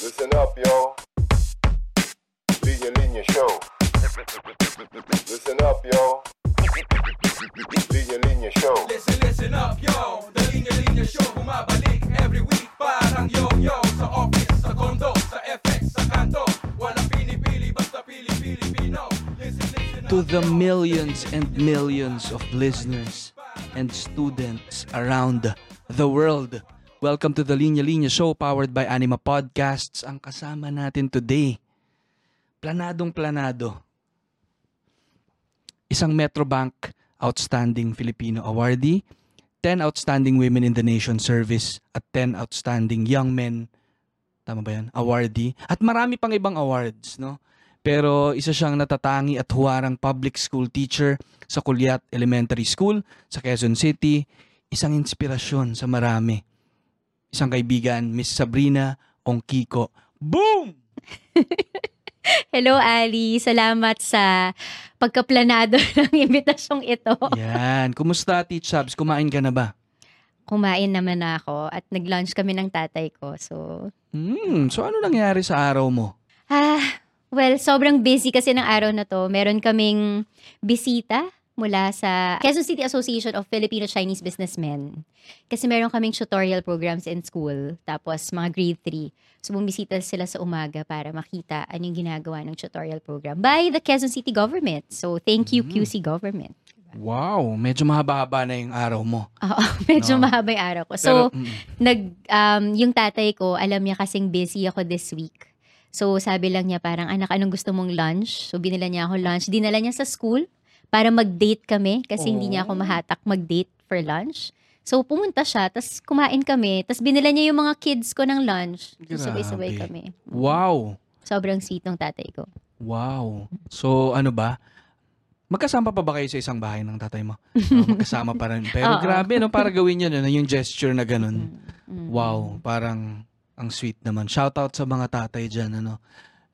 Listen up, yo. Linya Linya Show. Listen up, yo. Linya Linya Show. Listen, listen up, yo The Linya Linya Show Bumabalik every week Parang yo-yo Sa office, sa condo, sa FX, sa kanto Walang pinipili, basta pili Pilipino Listen, listen to up, the yo. millions and millions of listeners and students around the world. Welcome to the Linya Linya Show powered by Anima Podcasts. Ang kasama natin today, planadong planado. Isang Metrobank Outstanding Filipino Awardee, 10 Outstanding Women in the Nation Service, at 10 Outstanding Young Men, tama ba yan? Awardee. At marami pang ibang awards, no? Pero isa siyang natatangi at huwarang public school teacher sa Kulyat Elementary School sa Quezon City. Isang inspirasyon sa marami. Isang kaibigan, Miss Sabrina Ongkiko. Boom! Hello, Ali. Salamat sa pagkaplanado ng imbitasyong ito. Yan. Kumusta, Teach Subs? Kumain ka na ba? Kumain naman na ako at nag-lunch kami ng tatay ko. So, Hmm, so ano nangyari sa araw mo? ah, well, sobrang busy kasi ng araw na to. Meron kaming bisita mula sa Quezon City Association of Filipino Chinese Businessmen. Kasi meron kaming tutorial programs in school. Tapos mga grade 3. So bumisita sila sa umaga para makita anong ginagawa ng tutorial program by the Quezon City government. So thank you Mm. QC government. Wow, medyo mahaba-haba na yung araw mo. Oo, medyo No. mahaba yung araw ko. So, Pero, mm, nag, um, yung tatay ko, alam niya kasing busy ako this week. So, sabi lang niya parang, anak, anong gusto mong lunch? So, binila niya ako lunch. Dinala niya sa school para mag-date kami kasi hindi niya ako Oh. mahatak mag-date for lunch. So, pumunta siya, tapos kumain kami, tapos binila niya yung mga kids ko ng lunch. So, sabay-sabay kami. wow. Sobrang sweet ng tatay ko. Wow. So, ano ba? Magkasama pa ba kayo sa isang bahay ng tatay mo? Oh, magkasama pa rin. Pero grabe, no? Para gawin yun, ano, yung gesture na ganun. Mm. Wow, parang ang sweet naman. Shout out sa mga tatay dyan, ano,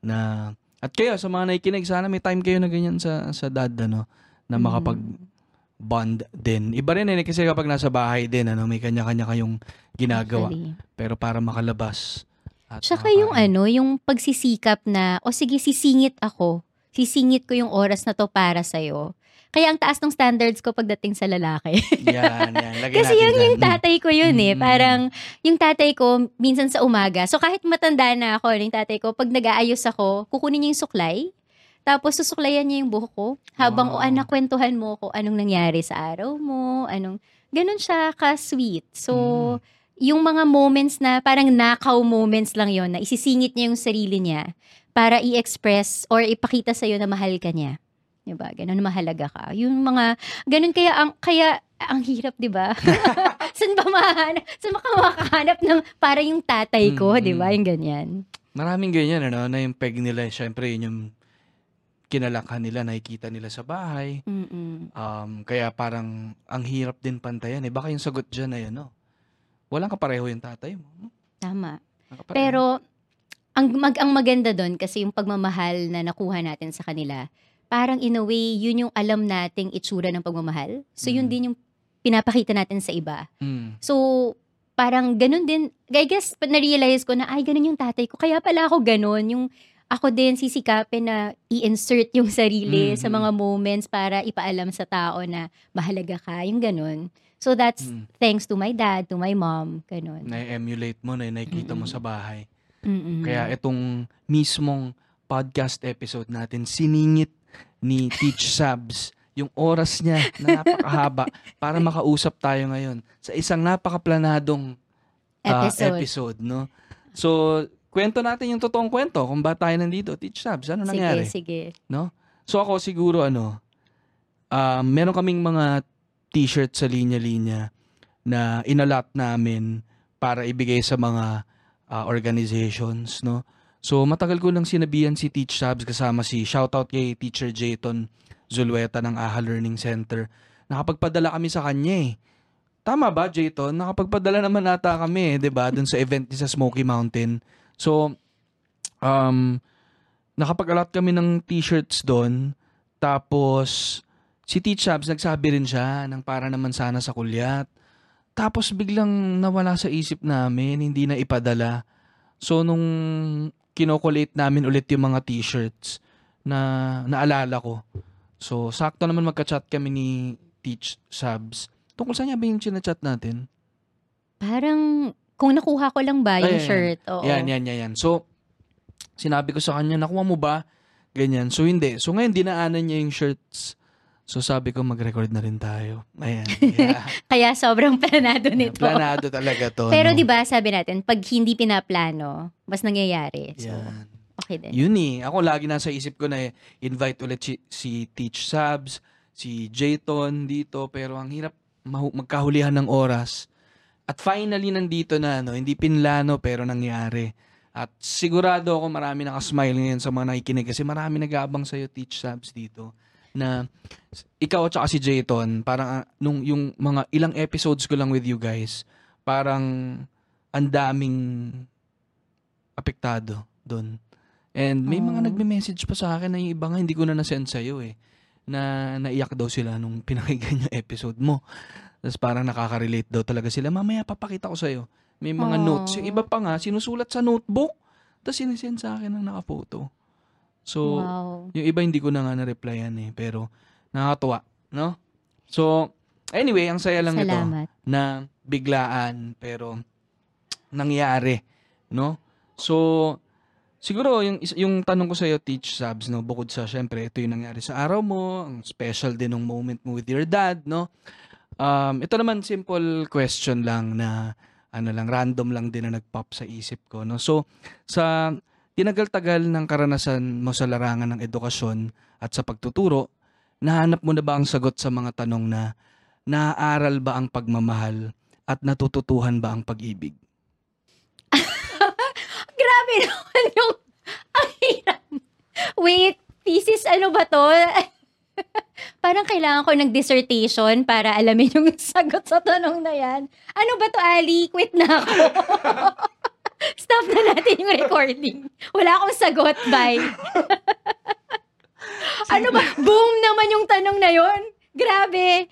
na, at kayo, sa mga nakikinig, sana may time kayo na ganyan sa, sa dad, ano, na Mm. makapag bond din. Iba rin eh, kasi kapag nasa bahay din, ano, may kanya-kanya kayong ginagawa. Actually. Pero para makalabas. At Tsaka yung makakain. ano, yung pagsisikap na, o sige, sisingit ako. Sisingit ko yung oras na to para sa'yo. Kaya ang taas ng standards ko pagdating sa lalaki. Yan, yan. Lagyan Kasi yun yung tatay ko yun eh. Mm. Parang yung tatay ko minsan sa umaga. So kahit matanda na ako, yung tatay ko, pag nag-aayos ako, kukunin niya yung suklay. Tapos susuklayan niya yung buhok ko. Habang, Wow. o anak, kwentuhan mo ko anong nangyari sa araw mo, anong, ganun siya ka-sweet. So, Mm. yung mga moments na parang nakaw moments lang yon na isisingit niya yung sarili niya para i-express or ipakita sa'yo na mahal ka niya. Diba? Ganun, mahalaga ka. Yung mga, ganun kaya, ang, kaya, ang hirap, di ba? Saan ba mahanap? Saan ka makahanap ng para yung tatay ko, Mm, di ba? Yung ganyan. Maraming ganyan, ano, na yung peg nila, syempre, yun yung kinalakhan nila, nakikita nila sa bahay. Mm-mm. Um, kaya parang ang hirap din pantayan. Eh. Baka yung sagot dyan ay ano, walang kapareho yung tatay mo. Tama. Pero, ang, mag, ang maganda doon, kasi yung pagmamahal na nakuha natin sa kanila, parang in a way, yun yung alam nating itsura ng pagmamahal. So, yun Mm. din yung pinapakita natin sa iba. Mm. So, parang ganun din. I guess, na-realize ko na, ay, ganun yung tatay ko. Kaya pala ako ganun. Yung ako din sisikapin na i-insert yung sarili Mhm. sa mga moments para ipaalam sa tao na mahalaga ka. Yung ganun. So, that's Mm. thanks to my dad, to my mom. Ganun. Na-emulate mo, na nakikita mo Mm-mm. sa bahay. Mm-mm. Kaya itong mismong podcast episode natin, siningit ni Teach Sabs yung oras niya na napakahaba para makausap tayo ngayon sa isang napakaplanadong ah, episode. episode, no? So, kwento natin yung totoong kwento kung ba tayo nandito. Teach Sabs, ano Sige, nangyari? sige. So ako siguro ano, um, meron kaming mga t-shirt sa linya-linya na inalat namin para ibigay sa mga ah, organizations, no? So matagal ko lang sinabihan si Teach Sabs kasama si shoutout kay Teacher Jayton Zulueta ng AHA Learning Center. Nakapagpadala kami sa kanya eh. Tama ba, Jayton? Nakapagpadala naman ata kami, eh, 'di ba, dun sa event ni sa Smoky Mountain. So um nakapag-allot kami ng t-shirts doon. Tapos, si Teach Sabs nagsabi rin siya ng para naman sana sa kulyat. Tapos biglang nawala sa isip namin, hindi na ipadala. So, nung kinokolate namin ulit yung mga t-shirts na naalala ko. So, sakto naman magka-chat kami ni Teach Sabs. Tungkol saan niya ba yung chinachat natin? Parang, kung nakuha ko lang ba yung Ayan. shirt. Oo. Yan, yan, yan, yan. So, sinabi ko sa kanya, nakuha mo ba? Ganyan. So, hindi. So, ngayon, dinaanan niya yung shirts. So, sabi ko, mag-record na rin tayo. Ayan. Yeah. Kaya sobrang planado nito. Planado talaga to. Pero no? di ba sabi natin, pag hindi pinaplano, mas nangyayari. So, Yan. okay din. Yun eh. Ako lagi nasa isip ko na eh, invite ulit si, si Teach Sabs, si Jayton dito. Pero ang hirap mahu- magkahulihan ng oras. At finally nandito na, no, hindi pinlano pero nangyari. At sigurado ako marami nakasmile ngayon sa mga nakikinig kasi marami nag-aabang sa'yo, Teach Sabs dito. Na ikaw at saka si Jayton, parang ah, nung yung mga ilang episodes ko lang with you guys, parang ang daming apektado doon. And may mga Oh. nagme-message pa sa akin na yung iba nga hindi ko na nasend sa'yo eh. Na naiyak daw sila nung pinakinggan yung episode mo. Tapos parang nakaka-relate daw talaga sila. Mamaya papakita ko sa'yo. May mga Aw. notes. Yung iba pa nga, sinusulat sa notebook. Tapos sinisend sa akin ng nakapoto. So, wow. yung iba hindi ko na nga na-replyan eh. Pero nakakatuwa. No? So, anyway, ang saya lang Salamat. na biglaan pero nangyari, no? So siguro yung yung tanong ko sa iyo Teach Sabs no, bukod sa syempre ito yung nangyari sa araw mo, ang special din ng moment mo with your dad, no? Um ito naman simple question lang na ano lang random lang din na nag-pop sa isip ko, no? So sa tinagal-tagal ng karanasan mo sa larangan ng edukasyon at sa pagtuturo, nahanap mo na ba ang sagot sa mga tanong na naaaral ba ang pagmamahal at natututuhan ba ang pag-ibig? Grabe naman yung, ang hirap. Wait, thesis ano ba to? Parang kailangan ko ng dissertation para alamin yung sagot sa tanong na yan. Ano ba to, Ali? Quit na ako. Stop na natin yung recording. Wala akong sagot, bye. ano ba? Boom naman yung tanong na yon. Grabe.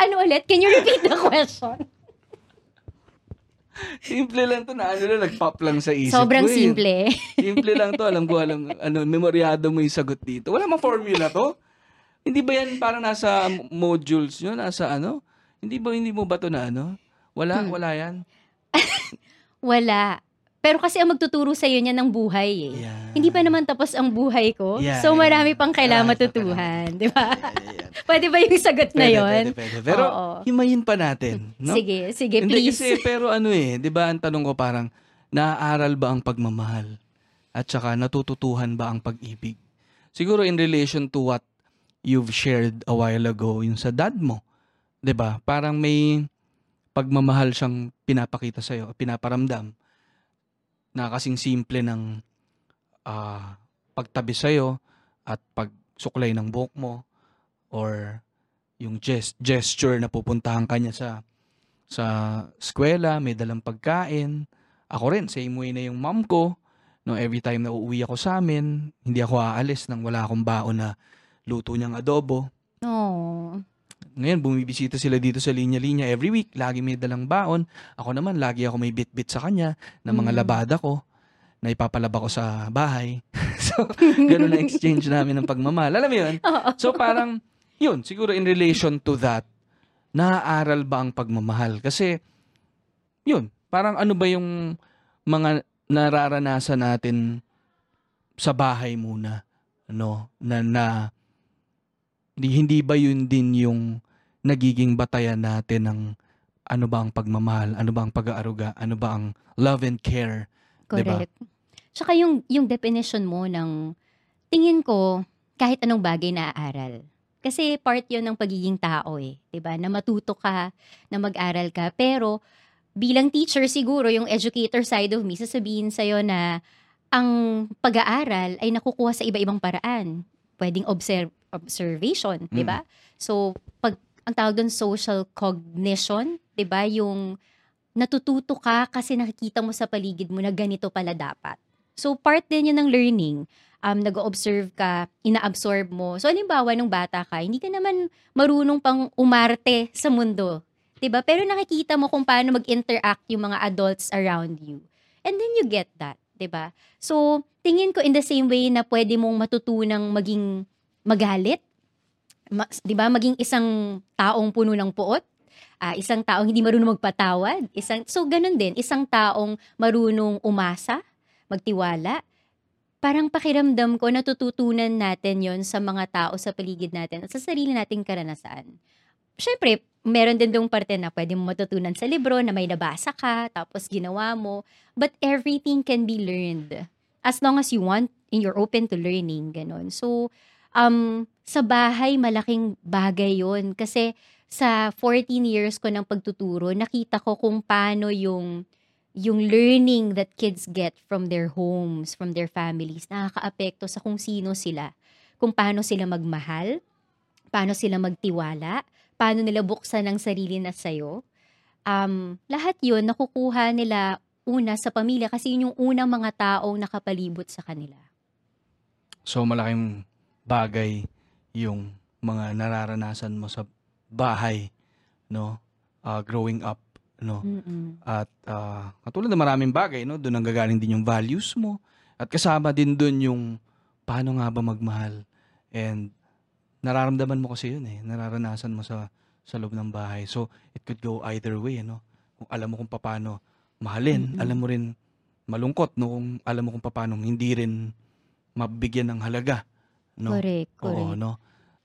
ano ulit? Can you repeat the question? Simple lang to na ano lang, nag-pop lang sa isip Sobrang ko eh. simple. Simple lang to. Alam ko, alam, ano, memoryado mo yung sagot dito. Wala mang formula to. Hindi ba yan parang nasa modules yun? Nasa ano? Hindi ba, hindi mo ba to na ano? Wala, Hmm. wala yan. Wala. Pero kasi ang magtuturo sa niya ng buhay eh. Yan. Hindi pa naman tapos ang buhay ko. Yeah, so yeah, marami yeah. pang kailangan matutuhan. Di ba? Pwede ba yung sagot na Pwede, yon? pwede, pwede. Pero, Oo. himayin pa natin. No? Sige, sige, Hindi please. kasi, pero ano eh, di ba ang tanong ko parang, naaaral ba ang pagmamahal? At saka, natututuhan ba ang pag-ibig? Siguro in relation to what you've shared a while ago, yung sa dad mo. Di ba? Parang may pagmamahal siyang pinapakita sa'yo, pinaparamdam, na kasing simple ng ah, pagtabi sa'yo at pagsuklay ng buhok mo or yung gest- gesture na pupuntahan kanya sa sa eskwela, may dalang pagkain. Ako rin, same way na yung mom ko. No, every time na uuwi ako sa amin, hindi ako aalis nang wala akong baon na luto niyang adobo. No. Ngayon, bumibisita sila dito sa linya-linya every week. Lagi may dalang baon. Ako naman, lagi ako may bit-bit sa kanya ng mga Mm. labada ko na ipapalaba ko sa bahay. so, ganun na exchange namin ng pagmamahal. Alam mo yun? So parang, yun, siguro in relation to that, naaaral ba ang pagmamahal? Kasi, yun, parang ano ba yung mga nararanasan natin sa bahay muna? Ano, na, na, hindi ba yun din yung nagiging batayan natin ng ano ba ang pagmamahal, ano ba ang pag-aaruga, ano ba ang love and care, Diba? Correct. Tsaka yung, yung definition mo ng, tingin ko, kahit anong bagay na aaral. Kasi part yon ng pagiging tao eh. ba Na matuto ka, na mag-aral ka. Pero, bilang teacher siguro, yung educator side of me, sasabihin sa'yo na ang pag-aaral ay nakukuha sa iba-ibang paraan. Pwedeng observe, observation, 'di ba? So, pag ang tawag doon social cognition, 'di ba? Yung natututo ka kasi nakikita mo sa paligid mo na ganito pala dapat. So, part din yun ng learning. Um, nag-observe ka, ina-absorb mo. So, halimbawa, nung bata ka, hindi ka naman marunong pang umarte sa mundo. 'di ba Pero nakikita mo kung paano mag-interact yung mga adults around you. And then you get that, 'di ba? So, tingin ko in the same way na pwede mong matutunang maging magalit, ma- 'di ba? Maging isang taong puno ng puot, ah, isang taong hindi marunong magpatawad, isang so ganun din, isang taong marunong umasa, magtiwala. Parang pakiramdam ko natututunan natin 'yon sa mga tao sa paligid natin at sa sarili nating karanasan. Siyempre, meron din dong parte na pwede mo matutunan sa libro na may nabasa ka, tapos ginawa mo. But everything can be learned. As long as you want and you're open to learning, ganun. So, um, sa bahay, malaking bagay yon Kasi sa 14 years ko ng pagtuturo, nakita ko kung paano yung yung learning that kids get from their homes, from their families, nakakaapekto sa kung sino sila. Kung paano sila magmahal, paano sila magtiwala, paano nila buksan ang sarili na sa'yo. Um, lahat yun, nakukuha nila una sa pamilya kasi yun yung unang mga taong nakapalibot sa kanila. So malaking bagay yung mga nararanasan mo sa bahay, no? Ah, growing up, no? Mm-mm. At ah, katulad ng maraming bagay, no? Doon ang gagaling din yung values mo. At kasama din doon yung paano nga ba magmahal. And nararamdaman mo kasi yun eh. Nararanasan mo sa sa loob ng bahay. So, it could go either way, no? Kung alam mo kung paano mahalin, Mm-mm. alam mo rin malungkot, no? Kung alam mo kung paano hindi rin mabigyan ng halaga, no? Correct, Oo, correct. no?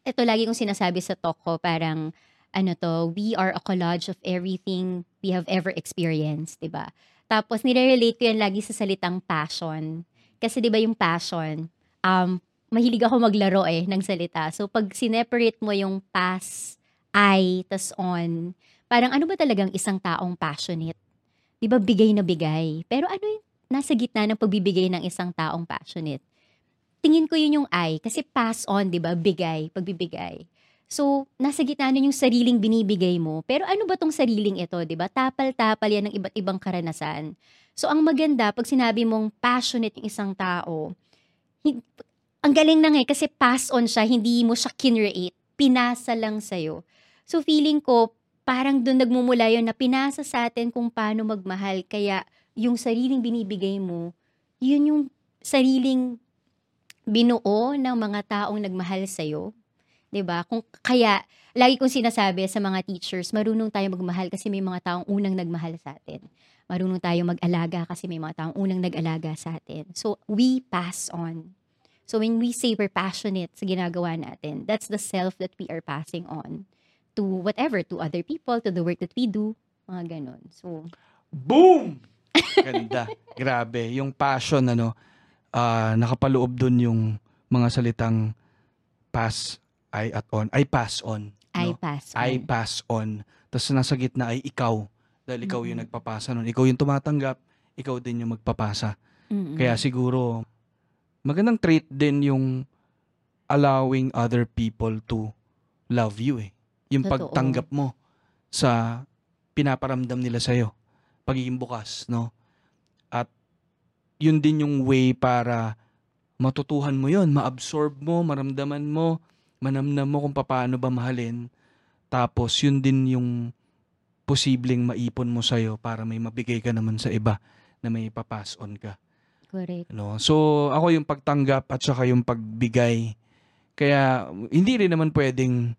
Ito lagi kong sinasabi sa talk ko, parang, ano to, we are a collage of everything we have ever experienced, di ba? Tapos, nire-relate ko yan lagi sa salitang passion. Kasi di ba yung passion, um, mahilig ako maglaro eh ng salita. So, pag sineparate mo yung pass, I, tas on, parang ano ba talagang isang taong passionate? Di ba bigay na bigay? Pero ano yung nasa gitna ng pagbibigay ng isang taong passionate? Tingin ko yun yung I, kasi pass on, di ba? Bigay, pagbibigay. So, nasa gitna nun yung sariling binibigay mo. Pero ano ba tong sariling ito, di ba? Tapal-tapal yan ng iba't ibang karanasan. So, ang maganda, pag sinabi mong passionate yung isang tao, ang galing nang eh, kasi pass on siya, hindi mo siya kinreate. Pinasa lang sa'yo. So, feeling ko, parang doon nagmumula yun na pinasa sa atin kung paano magmahal. Kaya, yung sariling binibigay mo, yun yung sariling binuo ng mga taong nagmahal sa'yo. 'Di ba? Kung kaya lagi kong sinasabi sa mga teachers, marunong tayo magmahal kasi may mga taong unang nagmahal sa atin. Marunong tayo mag-alaga kasi may mga taong unang nag-alaga sa atin. So we pass on. So when we say we're passionate sa ginagawa natin, that's the self that we are passing on to whatever, to other people, to the work that we do, mga ganon. So, Boom! Ganda. Grabe. Yung passion, ano, ah, nakapaloob dun yung mga salitang pass, I at on, I pass on. I no? pass on. I pass on. Tapos nasa gitna ay ikaw. Dahil ikaw yung Mm-mm. nagpapasa nun. Ikaw yung tumatanggap, ikaw din yung magpapasa. Mm-mm. Kaya siguro, magandang trait din yung allowing other people to love you eh. Yung Totoo. pagtanggap mo sa pinaparamdam nila sa'yo. Pagiging bukas, no? At yun din yung way para matutuhan mo yun, ma-absorb mo, maramdaman mo, manamnam mo kung paano ba mahalin. Tapos yun din yung posibleng maipon mo sa'yo para may mabigay ka naman sa iba na may papass on ka. Correct. No? So, ako yung pagtanggap at saka yung pagbigay. Kaya, hindi rin naman pwedeng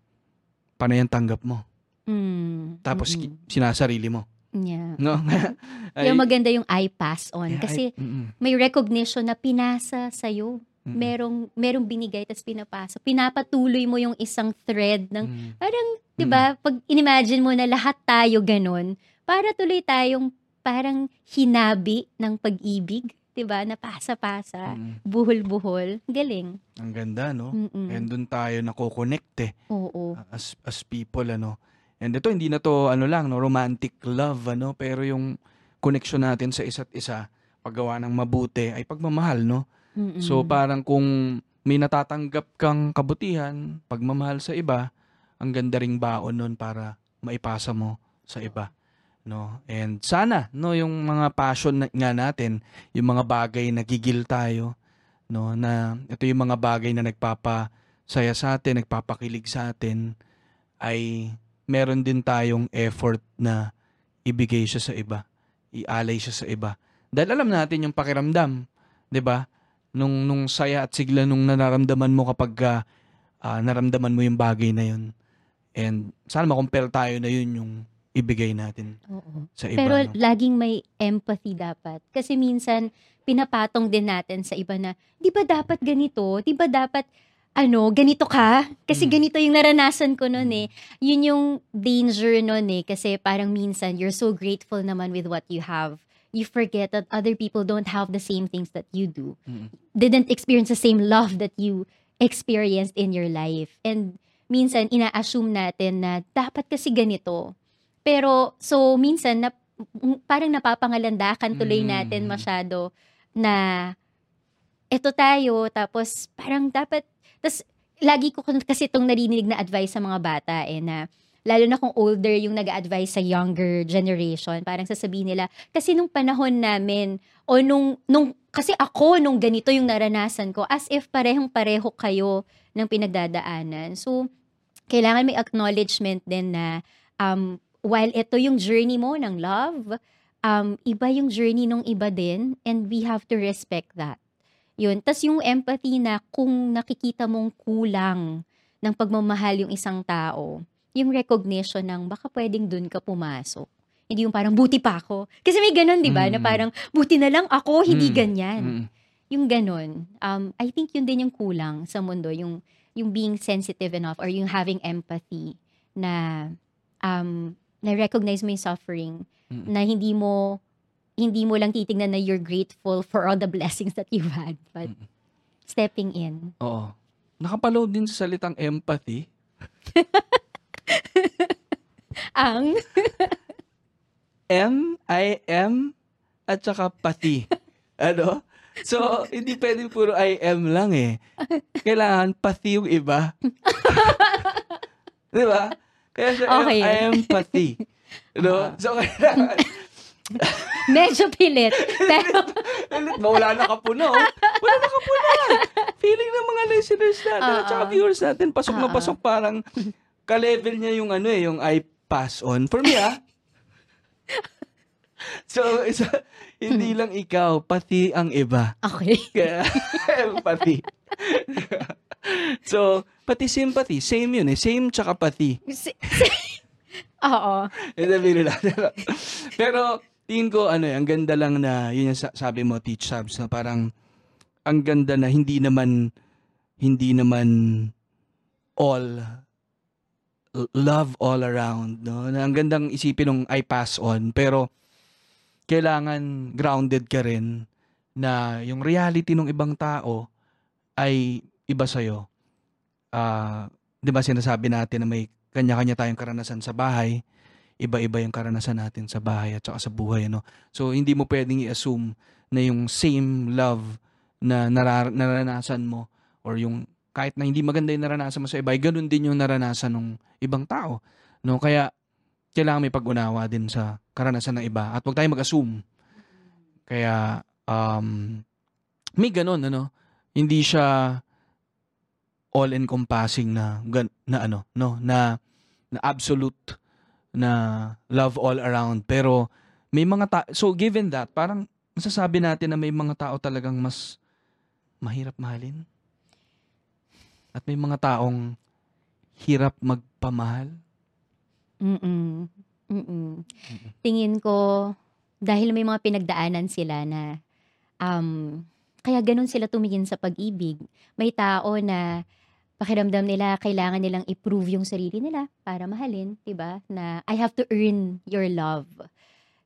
panay ang tanggap mo. Mm. Tapos, Mm-mm. ki- sinasarili mo. Yeah. No? Kaya maganda yung I pass on. Yeah, kasi I- mm-mm, may recognition na pinasa sa'yo. mm-mm. Merong, merong binigay tapos pinapasa. Pinapatuloy mo yung isang thread ng, Mm. parang, di ba, pag inimagine mo na lahat tayo ganun, para tuloy tayong parang hinabi ng pag-ibig. Di ba? Na pasa-pasa. Mm. Buhol-buhol. Galing. Ang ganda, no? Mm-mm. And doon tayo nako-connect eh. Oo. as as people ano. And ito hindi na to ano lang no romantic love ano pero yung connection natin sa isa't isa paggawa ng mabuti ay pagmamahal no. Mm-mm. So parang kung may natatanggap kang kabutihan, pagmamahal sa iba, ang ganda ring baon nun para maipasa mo sa iba. No? And sana no yung mga passion na, nga natin, yung mga bagay na gigil tayo, no na ito yung mga bagay na nagpapasaya sa atin, nagpapakilig sa atin ay meron din tayong effort na ibigay siya sa iba, ialay siya sa iba Dahil alam natin yung pakiramdam, 'di ba? Nung nung saya at sigla nung nararamdaman mo kapag ah, naramdaman mo yung bagay na yun. And sana ma-compare tayo na yun yung ibigay natin Oo. sa iba. Pero no? laging may empathy dapat. Kasi minsan, pinapatong din natin sa iba na, di ba dapat ganito? Di ba dapat, ano, ganito ka? Kasi Mm. ganito yung naranasan ko noon eh. Yun yung danger noon eh. Kasi parang minsan, you're so grateful naman with what you have. You forget that other people don't have the same things that you do. Mm. Didn't experience the same love that you experienced in your life. And minsan, ina-assume natin na dapat kasi ganito. Pero, so, minsan, na, parang napapangalandakan tuloy Mm. natin masyado na eto tayo, tapos parang dapat, tas lagi ko kasi itong narinig na advice sa mga bata eh, na lalo na kung older yung nag-advise sa younger generation, parang sasabihin nila, kasi nung panahon namin, o nung, nung, kasi ako, nung ganito yung naranasan ko, as if parehong-pareho kayo ng pinagdadaanan. So, kailangan may acknowledgement din na um, while ito yung journey mo ng love, um, iba yung journey nung iba din and we have to respect that. Yun. Tapos yung empathy na kung nakikita mong kulang ng pagmamahal yung isang tao, yung recognition ng baka pwedeng dun ka pumasok. Hindi yung parang buti pa ako. Kasi may ganun, di ba? Na Mm. parang buti na lang ako, hindi Mm. ganyan Mm. yung ganun, um, I think yun din yung kulang sa mundo, yung, yung being sensitive enough or yung having empathy na, um, na-recognize mo yung suffering, Mm. na hindi mo, hindi mo lang titignan na you're grateful for all the blessings that you've had, but Mm. stepping in. Oo. Nakapaload din sa salitang empathy. Ang, M-I-M at saka pati. ano? So, hindi pwedeng puro I am lang eh. Kailangan pati yung iba. Di ba? Kaya siya Okay. I am pati. No? So, kailangan, medyo pilit, pero, wala na kapuno. Wala na kapuno. Feeling ng mga listeners natin at saka Oo. viewers natin, pasok na Oo. pasok parang ka-level niya yung ano eh, yung I pass on. For me ah. so, isa, hindi lang ikaw, pati ang iba. okay. Kaya, empathy. so, pati sympathy, same yun eh. Same tsaka pati. Oo. Biro lang. Pero, tingin ko, ano eh, ang ganda lang na, yun yung sa- sabi mo, Teach Sabs, na parang, ang ganda na hindi naman, hindi naman all, love all around, no? Na ang gandang isipin ng I pass on, pero, kailangan grounded ka rin na yung reality ng ibang tao ay iba sa'yo. Ah, di ba sinasabi natin na may kanya-kanya tayong karanasan sa bahay, iba-iba yung karanasan natin sa bahay at saka sa buhay, no? So, hindi mo pwedeng i-assume na yung same love na narar- naranasan mo or yung kahit na hindi maganda yung naranasan mo sa iba, ay ganun din yung naranasan ng ibang tao. No? Kaya, kailangan may pag-unawa din sa karanasan ng iba at huwag tayo mag-assume. Kaya, um, may ganun, ano? Hindi siya all-encompassing na, gan- na ano, no? Na, na absolute na love all around. Pero, may mga ta- so given that, parang masasabi natin na may mga tao talagang mas mahirap mahalin. At may mga taong hirap magpamahal. Mm-mm. Mm-mm. Tingin ko, dahil may mga pinagdaanan sila na, um, kaya ganun sila tumingin sa pag-ibig. May tao na pakiramdam nila, kailangan nilang i-prove yung sarili nila para mahalin, 'di ba? Na I have to earn your love.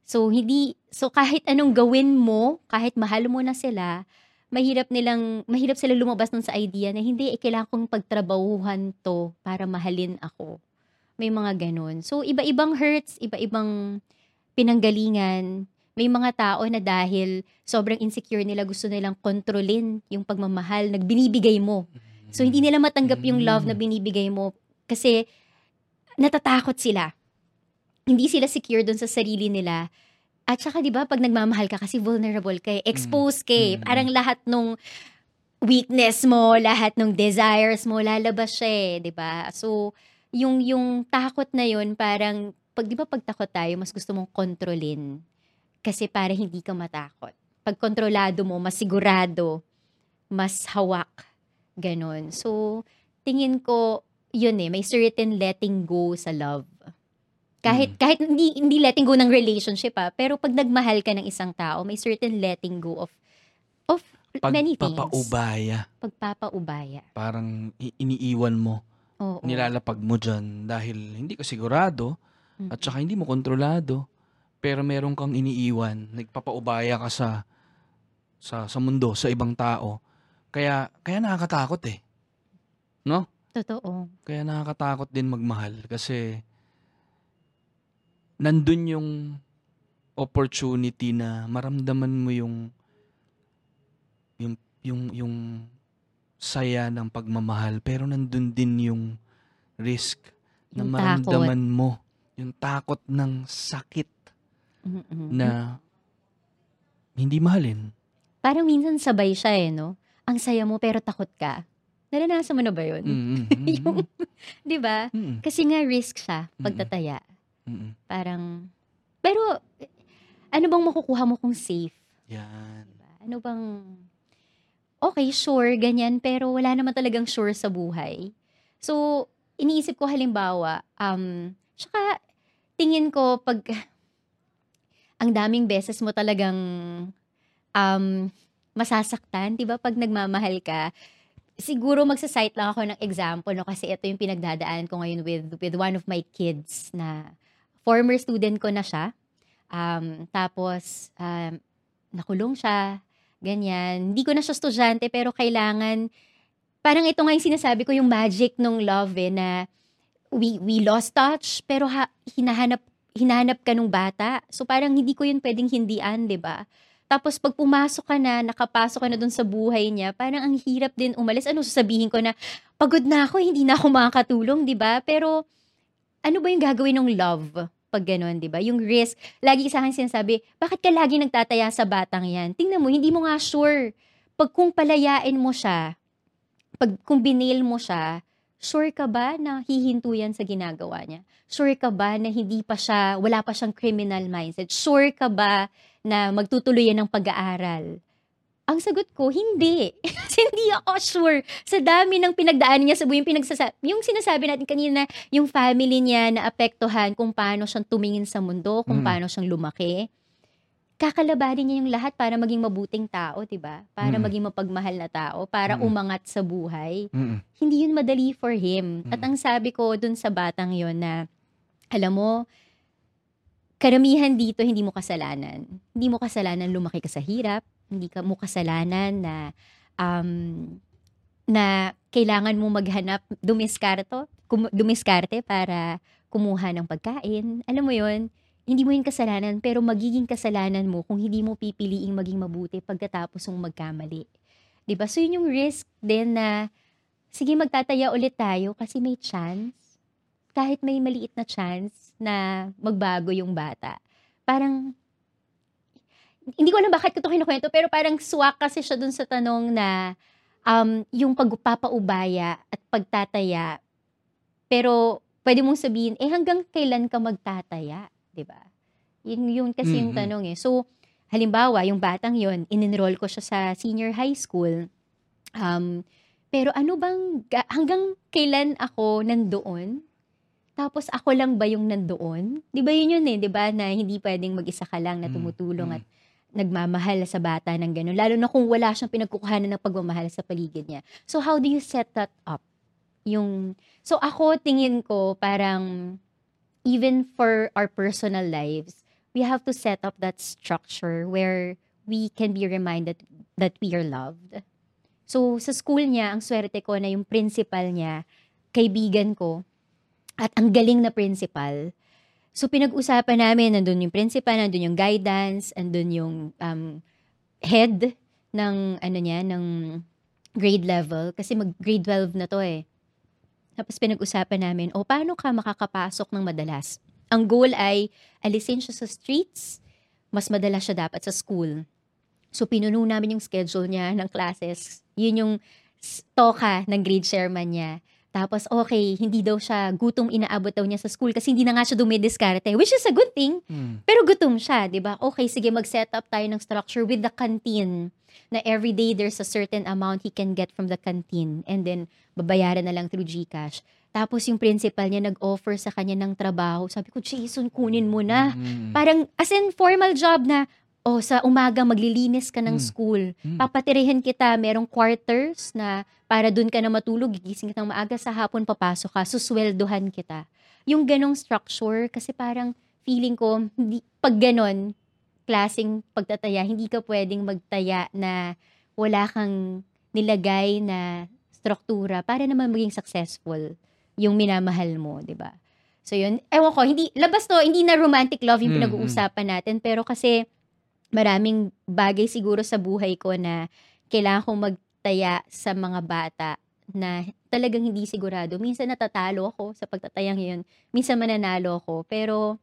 So hindi so kahit anong gawin mo, kahit mahal mo na sila, mahirap nilang mahirap sila lumabas nun sa idea na hindi eh, kailangan kong pagtrabahuhan to para mahalin ako. May mga ganun. So iba-ibang hurts, iba-ibang pinanggalingan. May mga tao na dahil sobrang insecure nila, gusto nilang kontrolin yung pagmamahal na binibigay mo. So, hindi nila matanggap yung love na binibigay mo kasi natatakot sila. Hindi sila secure dun sa sarili nila. At saka, di ba, pag nagmamahal ka kasi vulnerable ka, eh, exposed ka eh. Mm. Parang lahat nung weakness mo, lahat nung desires mo, lalabas siya eh, di ba? So, yung, yung takot na yun, parang, pag, di ba pag takot tayo, mas gusto mong kontrolin. Kasi para hindi ka matakot. Pag kontrolado mo, mas sigurado, mas hawak. Ganon. So, tingin ko, yun eh, may certain letting go sa love. Kahit kahit hindi hindi letting go ng relationship ah, pero pag nagmahal ka ng isang tao, may certain letting go of of many things. Pagpapaubaya. Pagpapaubaya. Parang iniiwan mo. Oo. Nilalapag mo dyan dahil hindi ka sigurado Mm. at saka hindi mo kontrolado. Pero meron kang iniiwan. Nagpapaubaya ka sa sa sa mundo, sa ibang tao. Kaya kaya nakakatakot eh. No? Totoo. Kaya nakakatakot din magmahal kasi nandun yung opportunity na maramdaman mo yung yung yung yung saya ng pagmamahal pero nandun din yung risk na Yung maramdaman mo yung takot ng sakit Mm-mm. na hindi mahalin. Parang minsan sabay siya eh, no? Ang saya mo pero takot ka. Naranasan mo na ba yun? Mm, mm, mm, yung, di ba? mm, mm, Kasi nga risk siya pagtataya. mm, mm. Parang, pero, ano bang makukuha mo kung safe? Yan. Diba? Ano bang, okay, sure, ganyan, pero wala naman talagang sure sa buhay. So, iniisip ko halimbawa, um, tsaka, tingin ko, pag, ang daming beses mo talagang, um, masasaktan, di ba, pag nagmamahal ka, siguro magsasite lang ako ng example, no, kasi ito yung pinagdadaan ko ngayon with, with one of my kids na former student ko na siya. Um, tapos, um, nakulong siya, ganyan. Hindi ko na siya estudyante, pero kailangan, parang ito nga yung sinasabi ko, yung magic nung love eh, na we, we lost touch, pero ha, hinahanap, hinahanap ka nung bata. So parang hindi ko yun pwedeng hindian, di ba? Tapos pag pumasok ka na, nakapasok ka na dun sa buhay niya, parang ang hirap din umalis. Ano sasabihin ko na, pagod na ako, hindi na ako makakatulong, di ba? Pero ano ba yung gagawin ng love? Pag ganun, di ba? Yung risk. Lagi sa akin sinasabi, bakit ka lagi nagtataya sa batang yan? Tingnan mo, hindi mo nga sure. Pag kung palayain mo siya, pag kung binail mo siya, sure ka ba na hihinto yan sa ginagawa niya? Sure ka ba na hindi pa siya, wala pa siyang criminal mindset? Sure ka ba na magtutuloy yan ng pag-aaral? Ang sagot ko, hindi. Hindi ako sure. Sa dami ng pinagdaan niya sa buhay, yung, pinagsasa- yung sinasabi natin kanina, yung family niya na apektuhan kung paano siyang tumingin sa mundo, kung Mm. paano siyang lumaki. Kakalabanin niya yung lahat para maging mabuting tao, 'di ba? Para Mm. maging mapagmahal na tao, para Mm. umangat sa buhay. Mm, Hindi yun madali for him. At Mm. ang sabi ko dun sa batang yon na, alam mo, karamihan dito hindi mo kasalanan. Hindi mo kasalanan lumaki ka sa hirap, hindi ka mo kasalanan na um, na kailangan mo maghanap dumiskarto, kum, dumiskarte para kumuha ng pagkain. Alam mo yon hindi mo yun kasalanan, pero magiging kasalanan mo kung hindi mo pipiliing maging mabuti pagkatapos mong magkamali. ba? So yun yung risk din na sige magtataya ulit tayo kasi may chance. Kahit may maliit na chance na magbago yung bata. Parang hindi ko alam bakit ko ito kinukwento, pero parang swak kasi siya dun sa tanong na um, yung pagpapaubaya at pagtataya. Pero pwede mong sabihin, eh hanggang kailan ka magtataya? 'Di ba? Yun, yun kasi yung Mhm. tanong eh. So, halimbawa, yung batang yon in-enroll ko siya sa senior high school. Um, pero ano bang, ga- hanggang kailan ako nandoon? Tapos ako lang ba yung nandoon? Di ba yun yun eh, di ba? Na hindi pwedeng mag-isa ka lang na tumutulong mm. at nagmamahal sa bata ng gano'n. Lalo na kung wala siyang pinagkukuhanan ng pagmamahal sa paligid niya. So how do you set that up? Yung, so ako tingin ko parang even for our personal lives, we have to set up that structure where we can be reminded that we are loved. So, sa school niya, ang swerte ko na yung principal niya, kaibigan ko, at ang galing na principal. So, pinag-usapan namin, nandun yung principal, nandun yung guidance, nandun yung um, head ng, ano niya, ng grade level. Kasi mag-grade 12 na to eh. Tapos pinag-usapan namin, o paano ka makakapasok ng madalas? Ang goal ay alisin siya sa streets, mas madalas siya dapat sa school. So pinuno namin yung schedule niya ng classes. Yun yung toka ng grade chairman niya. Tapos, okay, hindi daw siya gutom inaabot daw niya sa school kasi hindi na nga siya dumidiskarte, which is a good thing. Mm. Pero gutom siya, di ba? Okay, sige, mag-set up tayo ng structure with the canteen na every day there's a certain amount he can get from the canteen and then babayaran na lang through GCash. Tapos yung principal niya nag-offer sa kanya ng trabaho. Sabi ko, Jason, kunin mo na. Mm. Parang, as in, formal job na, oh, sa umaga maglilinis ka ng Mm. school. Mm. Papatirihin kita, merong quarters na para dun ka na matulog, gigising kitang maaga sa hapon, papasok ka, susweldohan kita. Yung ganong structure, kasi parang feeling ko, hindi, pag ganon, klaseng pagtataya, hindi ka pwedeng magtaya na wala kang nilagay na struktura para naman maging successful yung minamahal mo, di ba? So yun, ewan ko, hindi, labas to, hindi na romantic love yung Mm, pinag-uusapan natin, pero kasi maraming bagay siguro sa buhay ko na kailangan kong magtaya sa mga bata na talagang hindi sigurado. Minsan natatalo ako sa pagtatayang yun. Minsan mananalo ako. Pero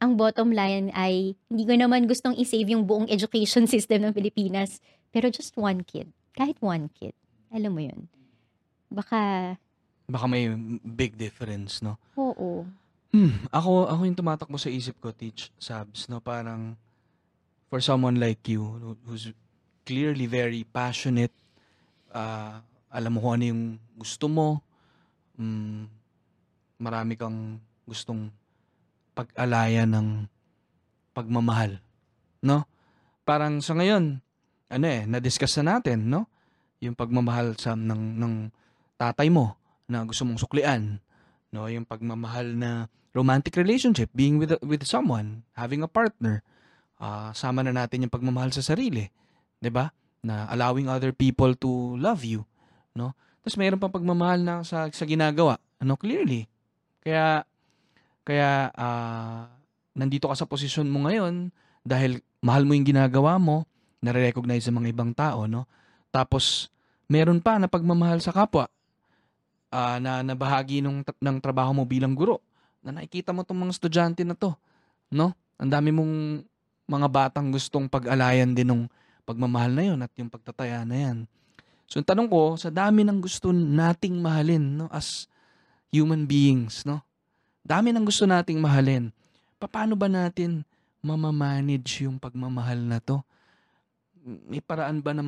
ang bottom line ay hindi ko naman gustong isave yung buong education system ng Pilipinas. Pero just one kid. Kahit one kid. Alam mo yun. Baka, Baka may big difference, no? oo. Hmm, ako ako yung tumatakbo sa isip ko, Teach Sabs, no? Parang for someone like you who- who's clearly very passionate, ah, alam mo kung ano yung gusto mo, mm, marami kang gustong pag-alaya ng pagmamahal, no? Parang sa ngayon, ano eh, na-discuss na natin, no? Yung pagmamahal sa ng ng tatay mo na gusto mong suklian, no? Yung pagmamahal na romantic relationship, being with with someone, having a partner. Ah, sama na natin yung pagmamahal sa sarili, 'di ba? Na allowing other people to love you, no? Tapos mayroon pang pagmamahal na sa sa ginagawa, ano clearly. Kaya kaya ah, nandito ka sa posisyon mo ngayon dahil mahal mo yung ginagawa mo, nare-recognize sa mga ibang tao, no? Tapos meron pa na pagmamahal sa kapwa ah, na nabahagi ng ng trabaho mo bilang guro na nakikita mo tong mga estudyante na to, no? Ang dami mong mga batang gustong pag-alayan din ng pagmamahal na yon at yung pagtataya na yan. So, ang tanong ko, sa dami ng gusto nating mahalin, no, as human beings, no? Dami ng gusto nating mahalin. Paano ba natin mamamanage yung pagmamahal na to? May paraan ba na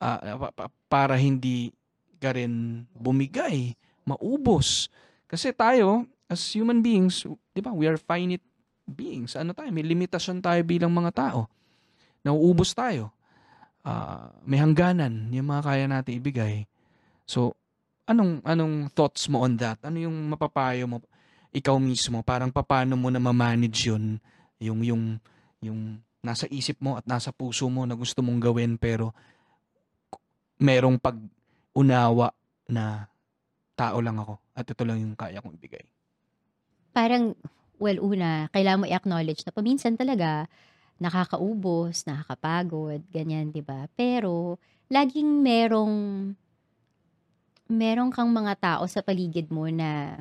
ah, pa- pa- para hindi ka rin bumigay, maubos. Kasi tayo, as human beings, di ba, we are finite beings. Ano tayo? May limitasyon tayo bilang mga tao. Nauubos tayo. Ah, may hangganan yung mga kaya natin ibigay. So, anong anong thoughts mo on that? Ano yung mapapayo mo ikaw mismo? Parang paano mo na ma-manage yun? Yung, yung, yung nasa isip mo at nasa puso mo na gusto mong gawin pero merong pag-unawa na tao lang ako at ito lang yung kaya kong ibigay. parang, well, una, kailangan mo i-acknowledge na paminsan talaga nakakaubos, nakakapagod, ganyan, di ba? Pero, laging merong, merong kang mga tao sa paligid mo na,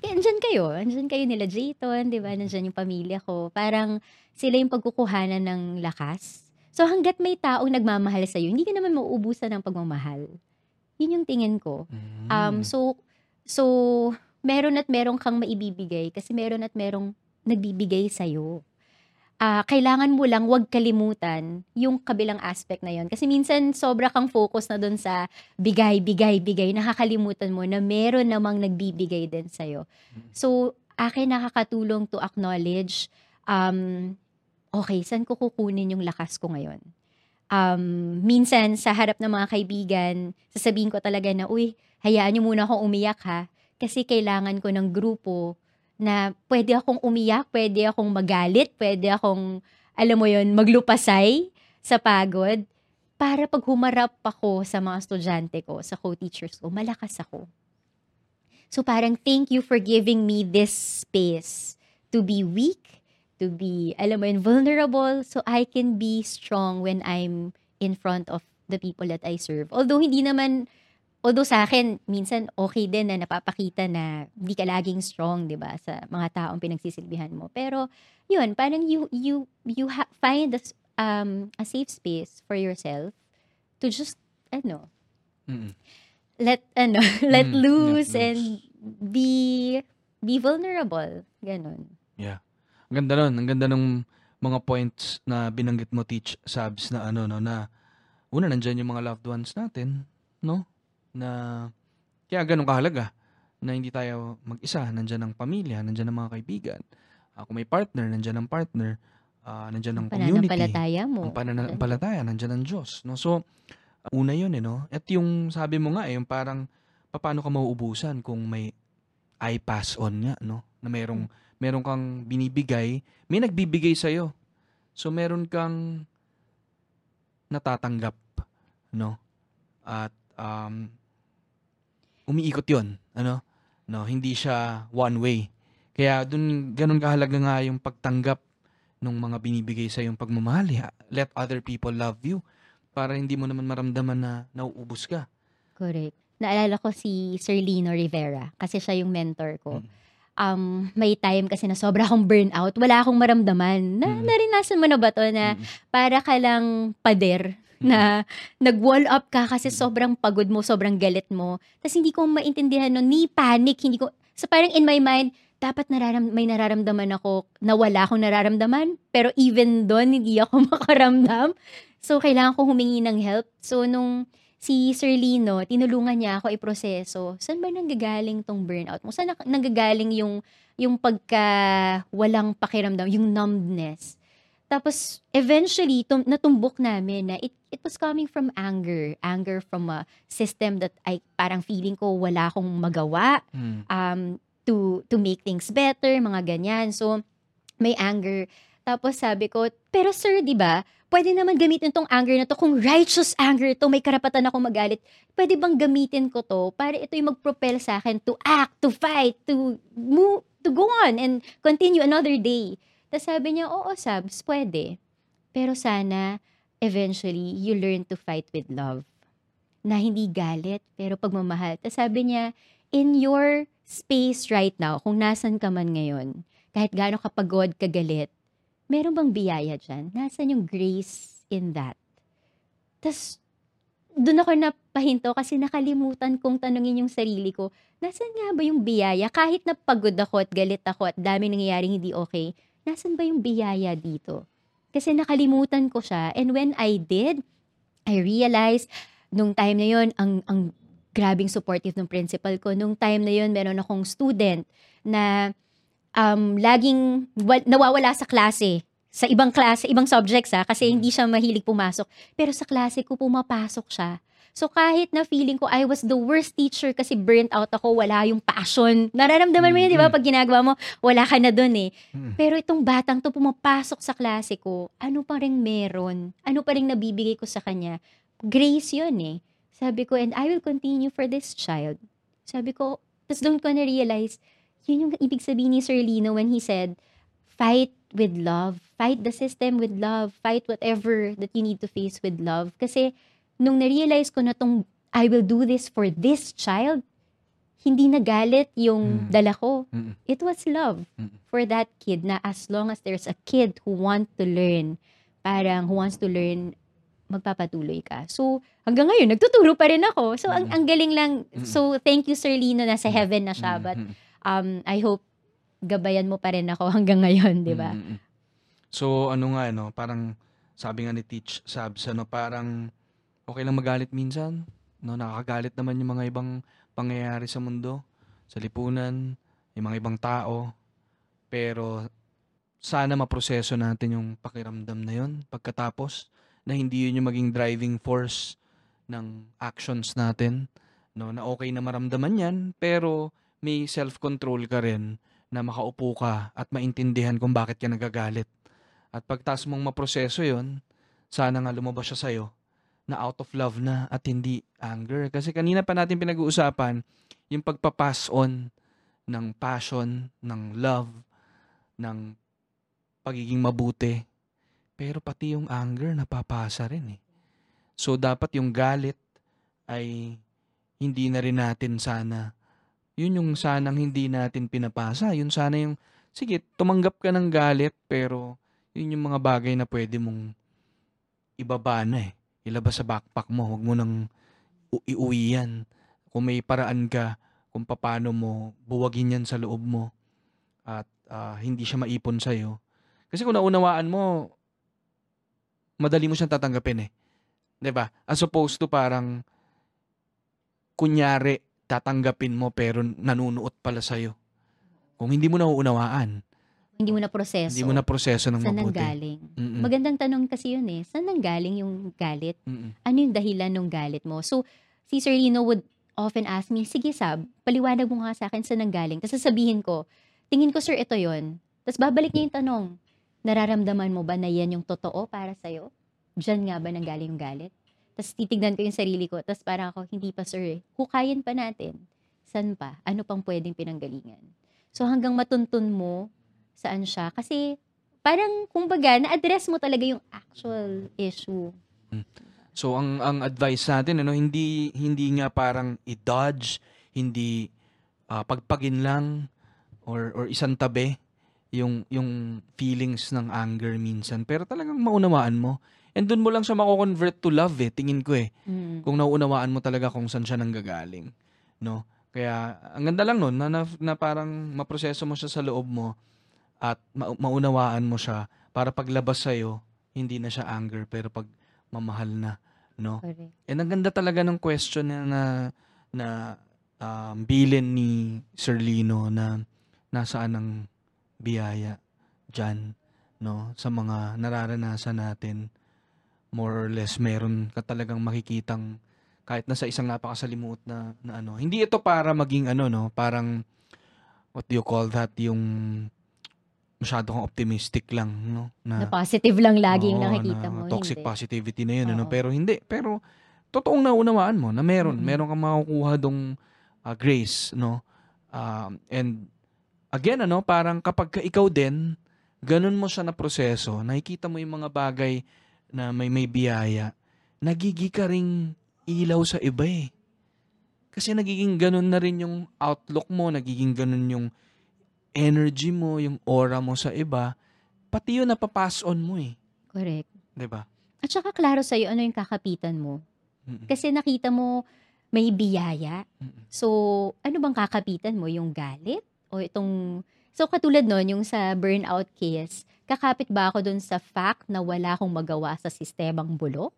eh, andyan kayo, andyan kayo nila Jayton, di ba? Nandyan yung pamilya ko. Parang, sila yung pagkukuhanan ng lakas. So, hanggat may taong nagmamahal sa'yo, hindi ka naman mauubusan ng pagmamahal. Yun yung tingin ko. Um, Mm. so, so, meron at meron kang maibibigay kasi meron at merong nagbibigay sa'yo. Ah, kailangan mo lang wag kalimutan yung kabilang aspect na yon kasi minsan sobra kang focus na doon sa bigay bigay bigay. Nakakalimutan mo na meron namang nagbibigay din sa So akin nakakatulong to acknowledge um okay saan ko kukunin yung lakas ko ngayon? Um, minsan sa harap ng mga kaibigan, sasabihin ko talaga na, uy, hayaan niyo muna akong umiyak ha. Kasi kailangan ko ng grupo na pwede akong umiyak, pwede akong magalit, pwede akong, alam mo yon maglupasay sa pagod para pag humarap ako sa mga estudyante ko, sa co-teachers ko, malakas ako. So parang thank you for giving me this space to be weak, to be, alam mo yun, vulnerable, so I can be strong when I'm in front of the people that I serve. Although hindi naman, although sa akin, minsan okay din na napapakita na hindi ka laging strong, di ba, sa mga taong pinagsisilbihan mo. Pero, yun, parang you, you, you ha- find a, um, a safe space for yourself to just, ano, Mm. let ano, let Mm, let loose loose. and be be vulnerable. Ganon. Ang ganda nun. Ang ganda ng mga points na binanggit mo, Teach Sabs, na ano, no, na una, nandyan yung mga loved ones natin, no? Na, kaya ganun kahalaga na hindi tayo mag-isa. Nandyan ang pamilya, nandyan ang mga kaibigan. Ah, kung may partner, nandyan ang partner. Ah, nandyan ang community. Pananampalataya mo. Ang pananampalataya, nandyan ang Diyos. No? So, una yun, eh, no? At yung sabi mo nga, eh, yung parang, paano ka mauubusan kung may I pass on nga, no? Na merong, meron kang binibigay, may nagbibigay sa'yo. So, meron kang natatanggap, no? At, um, umiikot yun, ano? No, hindi siya one way. Kaya dun, ganun kahalaga nga yung pagtanggap ng mga binibigay sa yung pagmamahal. Ha? Let other people love you para hindi mo naman maramdaman na nauubos ka. Correct. Naalala ko si Sir Lino Rivera kasi siya yung mentor ko. Mm. Um, may time kasi na sobra akong burnout, wala akong maramdaman. Na, Mm. narinasan mo na ba to na Mm. para ka lang pader na nag-wall up ka kasi sobrang pagod mo, sobrang galit mo. Tapos hindi ko maintindihan nun, ni panic, hindi ko, so parang in my mind, dapat nararam, may nararamdaman ako na wala akong nararamdaman. Pero even doon, hindi ako makaramdam. So, kailangan ko humingi ng help. So, nung si Sir Lino, tinulungan niya ako iproseso. Saan ba nanggagaling tong burnout mo? Saan nanggagaling yung, yung pagka walang pakiramdam, yung numbness? Tapos, eventually, tum- natumbok namin na it, it was coming from anger. Anger from a system that I parang feeling ko wala akong magawa Mm. um, to, to make things better, mga ganyan. So, may anger. Tapos sabi ko, pero sir, di ba, pwede naman gamitin tong anger na to. Kung righteous anger to, may karapatan ako magalit. Pwede bang gamitin ko to para ito yung mag-propel sa akin to act, to fight, to move, to go on and continue another day. Tapos sabi niya, oo, Sabs, pwede. Pero sana, eventually, you learn to fight with love. Na hindi galit, pero pagmamahal. Tapos sabi niya, in your space right now, kung nasan ka man ngayon, kahit gaano kapagod, kagalit, meron bang biyaya dyan? Nasaan yung grace in that? Tapos, doon ako napahinto kasi nakalimutan kong tanungin yung sarili ko, nasan nga ba yung biyaya? Kahit na pagod ako at galit ako at dami nangyayaring hindi okay, nasan ba yung biyaya dito? Kasi nakalimutan ko siya. And when I did, I realized, nung time na yon ang, ang grabing supportive ng principal ko. Nung time na yon meron akong student na um, laging wa- nawawala sa klase. Sa ibang klase, ibang subjects ha, kasi hindi siya mahilig pumasok. Pero sa klase ko, pumapasok siya. So kahit na feeling ko I was the worst teacher kasi burnt out ako, wala yung passion. Nararamdaman mo yun, di ba? Mm. Pag ginagawa mo, wala ka na dun eh. Mm. Pero itong batang to pumapasok sa klase ko, ano pa rin meron? Ano pa rin nabibigay ko sa kanya? Grace yun eh. Sabi ko, and I will continue for this child. Sabi ko, tapos doon ko na-realize, yun yung ibig sabihin ni Sir Lino when he said, fight with love. Fight the system with love. Fight whatever that you need to face with love. Kasi nung na-realize ko na tong I will do this for this child, hindi nagalit yung Mm. dala ko. Mm. It was love Mm. for that kid na as long as there's a kid who want to learn, parang who wants to learn, magpapatuloy ka. So, hanggang ngayon, nagtuturo pa rin ako. So, ang, ang galing lang. So, thank you, Sir Lino, nasa heaven na siya. But, um, I hope gabayan mo pa rin ako hanggang ngayon, di ba? So, ano nga, ano, parang sabi nga ni Teach Sabs, ano, parang okay lang magalit minsan. No, nakakagalit naman yung mga ibang pangyayari sa mundo, sa lipunan, yung mga ibang tao. Pero sana maproseso natin yung pakiramdam na yun pagkatapos na hindi yun yung maging driving force ng actions natin. No, na okay na maramdaman yan, pero may self-control ka rin na makaupo ka at maintindihan kung bakit ka nagagalit. At pagtas mong maproseso yon sana nga lumabas siya sa'yo na out of love na at hindi anger. Kasi kanina pa natin pinag-uusapan yung pagpapass on ng passion, ng love, ng pagiging mabuti. Pero pati yung anger napapasa rin eh. So dapat yung galit ay hindi na rin natin sana. Yun yung sanang hindi natin pinapasa. Yun sana yung, sige, tumanggap ka ng galit, pero yun yung mga bagay na pwede mong ibaba na eh. Ilabas sa backpack mo, huwag mo nang iuwi yan. kung may paraan ka kung paano mo buwagin yan sa loob mo at ah, hindi siya maipon sa'yo. Kasi kung naunawaan mo, madali mo siyang tatanggapin eh. ba? As opposed to parang kunyari tatanggapin mo pero nanunuot pala sa'yo. Kung hindi mo nauunawaan, Hindi mo na proseso. hindi mo na proseso ng Saan mabuti. nanggaling? Mm-mm. Magandang tanong kasi yun eh. Saan nanggaling yung galit? Mm-mm. Ano yung dahilan ng galit mo? So, si Sir Lino would often ask me, sige Sab, paliwanag mo nga sa akin saan nanggaling. Tapos sasabihin ko, tingin ko sir ito yon. Tapos babalik niya yung tanong, nararamdaman mo ba na yan yung totoo para sa'yo? Diyan nga ba nanggaling yung galit? Tapos titignan ko yung sarili ko. Tapos parang ako, hindi pa sir eh. Hukayin pa natin. San pa? Ano pang pwedeng pinanggalingan? So hanggang matuntun mo saan siya. Kasi parang, kumbaga, na-address mo talaga yung actual issue. So ang ang advice natin ano hindi hindi nga parang i-dodge, hindi ah, pagpagin lang or or isang tabi yung yung feelings ng anger minsan pero talagang maunawaan mo. And doon mo lang siya mako-convert to love eh, tingin ko eh. Mm. Kung nauunawaan mo talaga kung saan siya nanggagaling, no? Kaya ang ganda lang nun na, na, na parang maproseso mo siya sa loob mo at ma- maunawaan mo siya para paglabas sa'yo, hindi na siya anger pero pag mamahal na, no? Correct. And ang ganda talaga ng question na na, na um, bilin ni Sir Lino na nasaan ang biyaya dyan, no? Sa mga nararanasan natin, more or less meron ka talagang makikitang kahit na sa isang napakasalimuot na, na ano. Hindi ito para maging ano, no? Parang, what do you call that? Yung masyado kang optimistic lang, no? Na positive lang lagi yung Oo, nakikita na mo. Toxic hindi. positivity na yun, ano? Oo. Pero hindi. Pero, totoong naunawaan mo na meron. Mm-mm. Meron kang makukuha dong ah, grace, no? Um, and, again, ano, parang kapag ka ikaw din, ganun mo siya na proseso, nakikita mo yung mga bagay na may may biyaya, nagigi ka ring ilaw sa iba eh. Kasi nagiging ganun na rin yung outlook mo, nagiging ganun yung energy mo, yung aura mo sa iba, pati yun napapass on mo eh. Correct. ba? At saka klaro sa'yo ano yung kakapitan mo. Mm-mm. Kasi nakita mo may biyaya. Mm-mm. So, ano bang kakapitan mo? Yung galit? O itong... So, katulad nun, yung sa burnout case, kakapit ba ako dun sa fact na wala akong magawa sa sistemang bulok?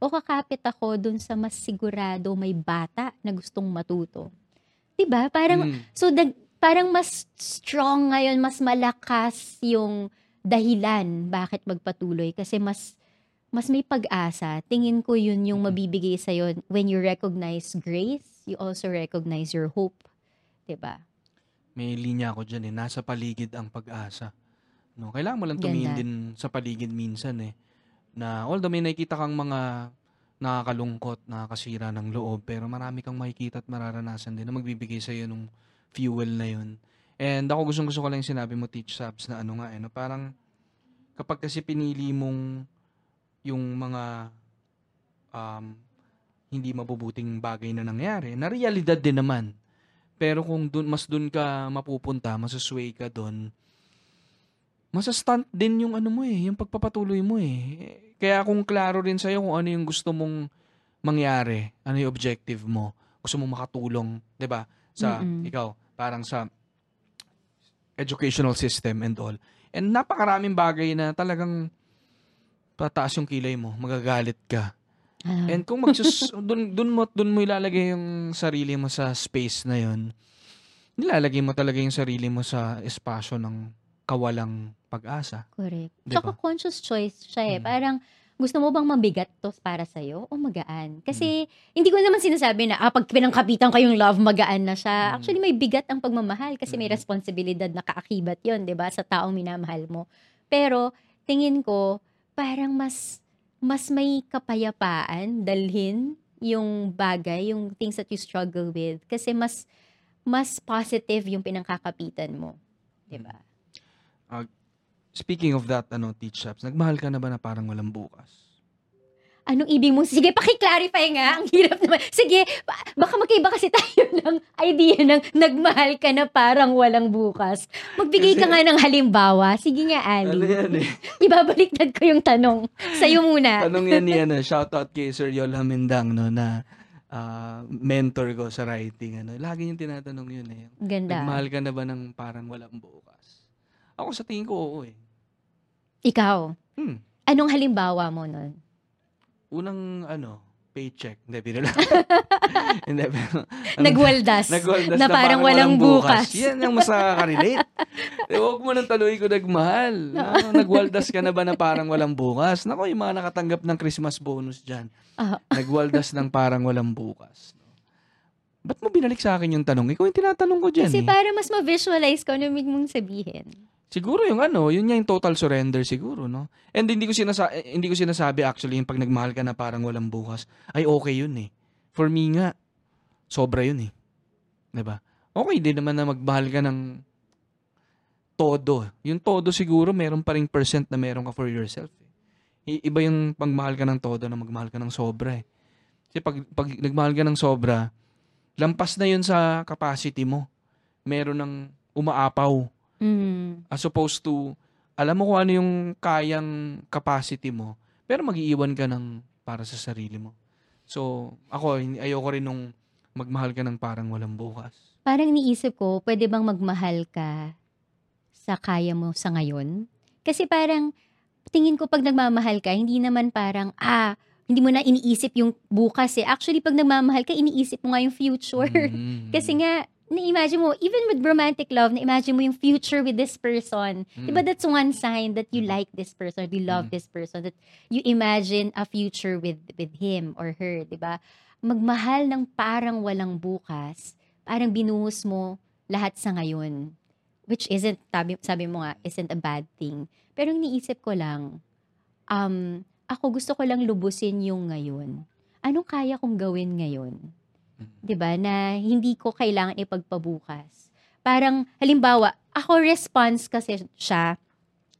O kakapit ako dun sa mas sigurado may bata na gustong matuto? 'Di ba Parang, Mm. so, dag, parang mas strong ngayon, mas malakas yung dahilan bakit magpatuloy. Kasi mas mas may pag-asa. Tingin ko yun yung mabibigay sa'yo when you recognize grace, you also recognize your hope. 'Di ba? May linya ako dyan eh. Nasa paligid ang pag-asa. No, kailangan mo lang tumingin din sa paligid minsan eh. Na although may nakikita kang mga nakakalungkot, nakakasira ng loob, pero marami kang makikita at mararanasan din na magbibigay sa iyo ng fuel na yun. And ako gustong gusto ko lang sinabi mo, Teach Sabs, na ano nga eh, no? parang kapag kasi pinili mong yung mga um, hindi mabubuting bagay na nangyari, na realidad din naman. Pero kung dun, mas dun ka mapupunta, masusway ka dun, masastunt din yung ano mo eh, yung pagpapatuloy mo eh. Kaya kung klaro rin sa'yo kung ano yung gusto mong mangyari, ano yung objective mo, gusto mong makatulong, 'di ba? Sa Mm-mm. ikaw, parang sa educational system and all. And napakaraming bagay na talagang pataas yung kilay mo, magagalit ka. Ah, And kung magsus dun, dun mo dun mo ilalagay yung sarili mo sa space na yon. Nilalagay mo talaga yung sarili mo sa espasyo ng kawalang pag-asa. correct. Di Tsaka conscious choice siya eh. Mm. Parang gusto mo bang mabigat to para sa'yo o magaan? Kasi Mm. hindi ko naman sinasabi na ah, pag pinangkapitan ko yung love, magaan na siya. Mm. Actually, may bigat ang pagmamahal kasi may Mm. responsibilidad na kaakibat yon 'di ba sa taong minamahal mo. Pero tingin ko parang mas mas may kapayapaan dalhin yung bagay, yung things that you struggle with kasi mas mas positive yung pinangkakapitan mo, 'di ba? Speaking of that, ano, teach shops, nagmahal ka na ba na parang walang bukas? Anong ibig mo? Sige, paki-clarify nga. Ang hirap naman. Sige, ba- baka magkaiba kasi tayo ng idea ng nagmahal ka na parang walang bukas. Magbigay ka Kasi- nga ng halimbawa. Sige nga, Ali. Ano yan eh? Ibabaliktad ko yung tanong. Sa'yo muna. Tanong yan ni ano, shoutout kay Sir Yol Hamindang, no, na ah, mentor ko sa writing. Ano, lagi yung tinatanong yun eh. Ganda. Nagmahal ka na ba ng parang walang bukas? Ako sa tingin ko, oo eh. Ikaw, Hmm. anong halimbawa mo nun? Unang, ano, paycheck. Hindi, biro lang. Hindi, ano, Nagwaldas. Nagwaldas na parang walang bukas. Yan ang mas nakaka-relate. Eh, Huwag mo nang taluin ko nagmahal. Ano, nagwaldas ka na ba na parang walang bukas? Nako, yung mga nakatanggap ng Christmas bonus dyan. Ah. Nagwaldas ng parang walang bukas. Ba't mo binalik sa akin yung tanong? Ikaw yung tinatanong ko dyan Kasi eh. para mas ma-visualize ko ano yung mong sabihin. Siguro yung ano, yun nga yung total surrender siguro, no? And hindi ko sinasa eh, hindi ko sinasabi actually yung pag nagmahal ka na parang walang bukas. Ay okay yun eh. For me nga, sobra yun eh. 'Di ba? Okay din naman na magmahal ka ng todo. Yung todo siguro meron pa ring percent na meron ka for yourself. Eh. Iba yung pagmahal ka ng todo na magmahal ka ng sobra eh. Kasi pag, pag nagmahal ka ng sobra, lampas na yun sa capacity mo. Meron ng umaapaw Mm. as opposed to alam mo kung ano yung kayang capacity mo pero mag-iiwan ka ng para sa sarili mo. So, ako, ayoko rin nung magmahal ka ng parang walang bukas. Parang niisip ko, pwede bang magmahal ka sa kaya mo sa ngayon? Kasi parang, tingin ko pag nagmamahal ka, hindi naman parang, ah, hindi mo na iniisip yung bukas eh. Actually, pag nagmamahal ka, iniisip mo nga yung future. Mm. Kasi nga, na-imagine mo, even with romantic love, na-imagine mo yung future with this person. Mm. Diba that's one sign that you like this person, you love Mm. this person, that you imagine a future with with him or her, diba? Magmahal ng parang walang bukas, parang binuhos mo lahat sa ngayon. Which isn't, sabi, sabi mo nga, isn't a bad thing. Pero iniisip ko lang, um, ako gusto ko lang lubusin yung ngayon. Anong kaya kong gawin ngayon? 'Di ba na hindi ko kailangan ipagpabukas. Parang halimbawa, ako response kasi siya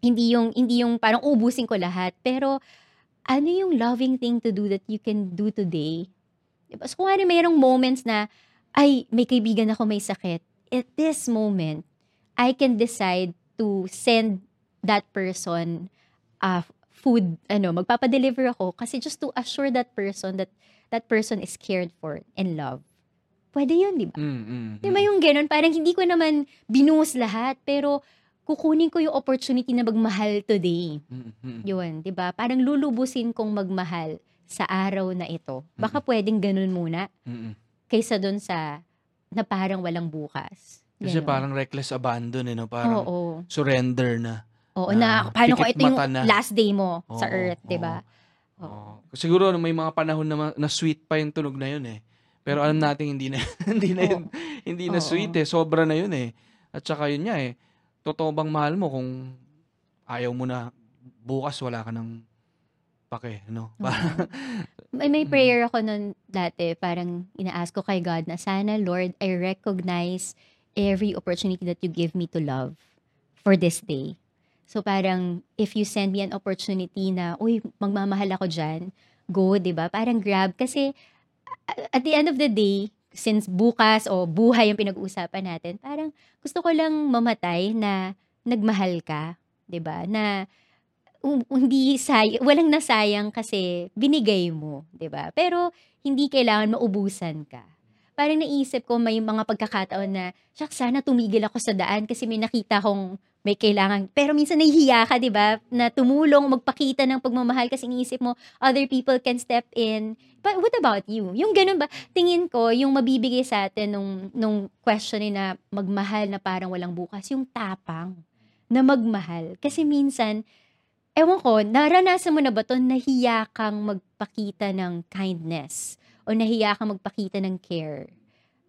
hindi yung hindi yung parang ubusin ko lahat, pero ano yung loving thing to do that you can do today? 'Di ba? So kung ano mayroong moments na ay may kaibigan ako may sakit. At this moment, I can decide to send that person uh, food, ano, magpapadeliver ako kasi just to assure that person that that person is cared for and loved. Pwede yun, di ba? Mm, mm, Di ba yung ganun? Parang hindi ko naman binuhos lahat, pero kukunin ko yung opportunity na magmahal today. mm, mm, Yun, di ba? Parang lulubusin kong magmahal sa araw na ito. Baka pwedeng ganun muna mm, mm. kaysa dun sa na parang walang bukas. Kasi Ganon. parang reckless abandon, eh, no? Parang Oo. surrender na. Oo, na na, paano ko ito yung na. last day mo sa Oo, earth, di ba? Oo. Siguro may mga panahon na, na sweet pa yung tunog na yun eh. Pero alam natin hindi na hindi na yun, hindi na Oo. sweet eh. Sobra na yun eh. At saka yun nga eh. Totoo bang mahal mo kung ayaw mo na bukas wala ka ng pake, no? Parang, May, may Mm. prayer ako nun dati, parang ina-ask ko kay God na sana, Lord, I recognize every opportunity that you give me to love for this day. So parang, if you send me an opportunity na, uy, magmamahal ako dyan, go, ba? Parang grab. Kasi, at the end of the day, since bukas o buhay yung pinag-uusapan natin, parang gusto ko lang mamatay na nagmahal ka, 'di ba? Na um, hindi say walang nasayang kasi binigay mo, 'di ba? Pero hindi kailangan maubusan ka. Parang naisip ko may mga pagkakataon na, shucks, sana tumigil ako sa daan kasi may nakita kong may kailangan. Pero minsan nahihiya ka, di ba? Na tumulong, magpakita ng pagmamahal kasi iniisip mo, other people can step in. But what about you? Yung ganun ba? Tingin ko, yung mabibigay sa atin nung, nung question na magmahal na parang walang bukas, yung tapang na magmahal. Kasi minsan, ewan ko, naranasan mo na ba to nahiya kang magpakita ng kindness o nahiya kang magpakita ng care?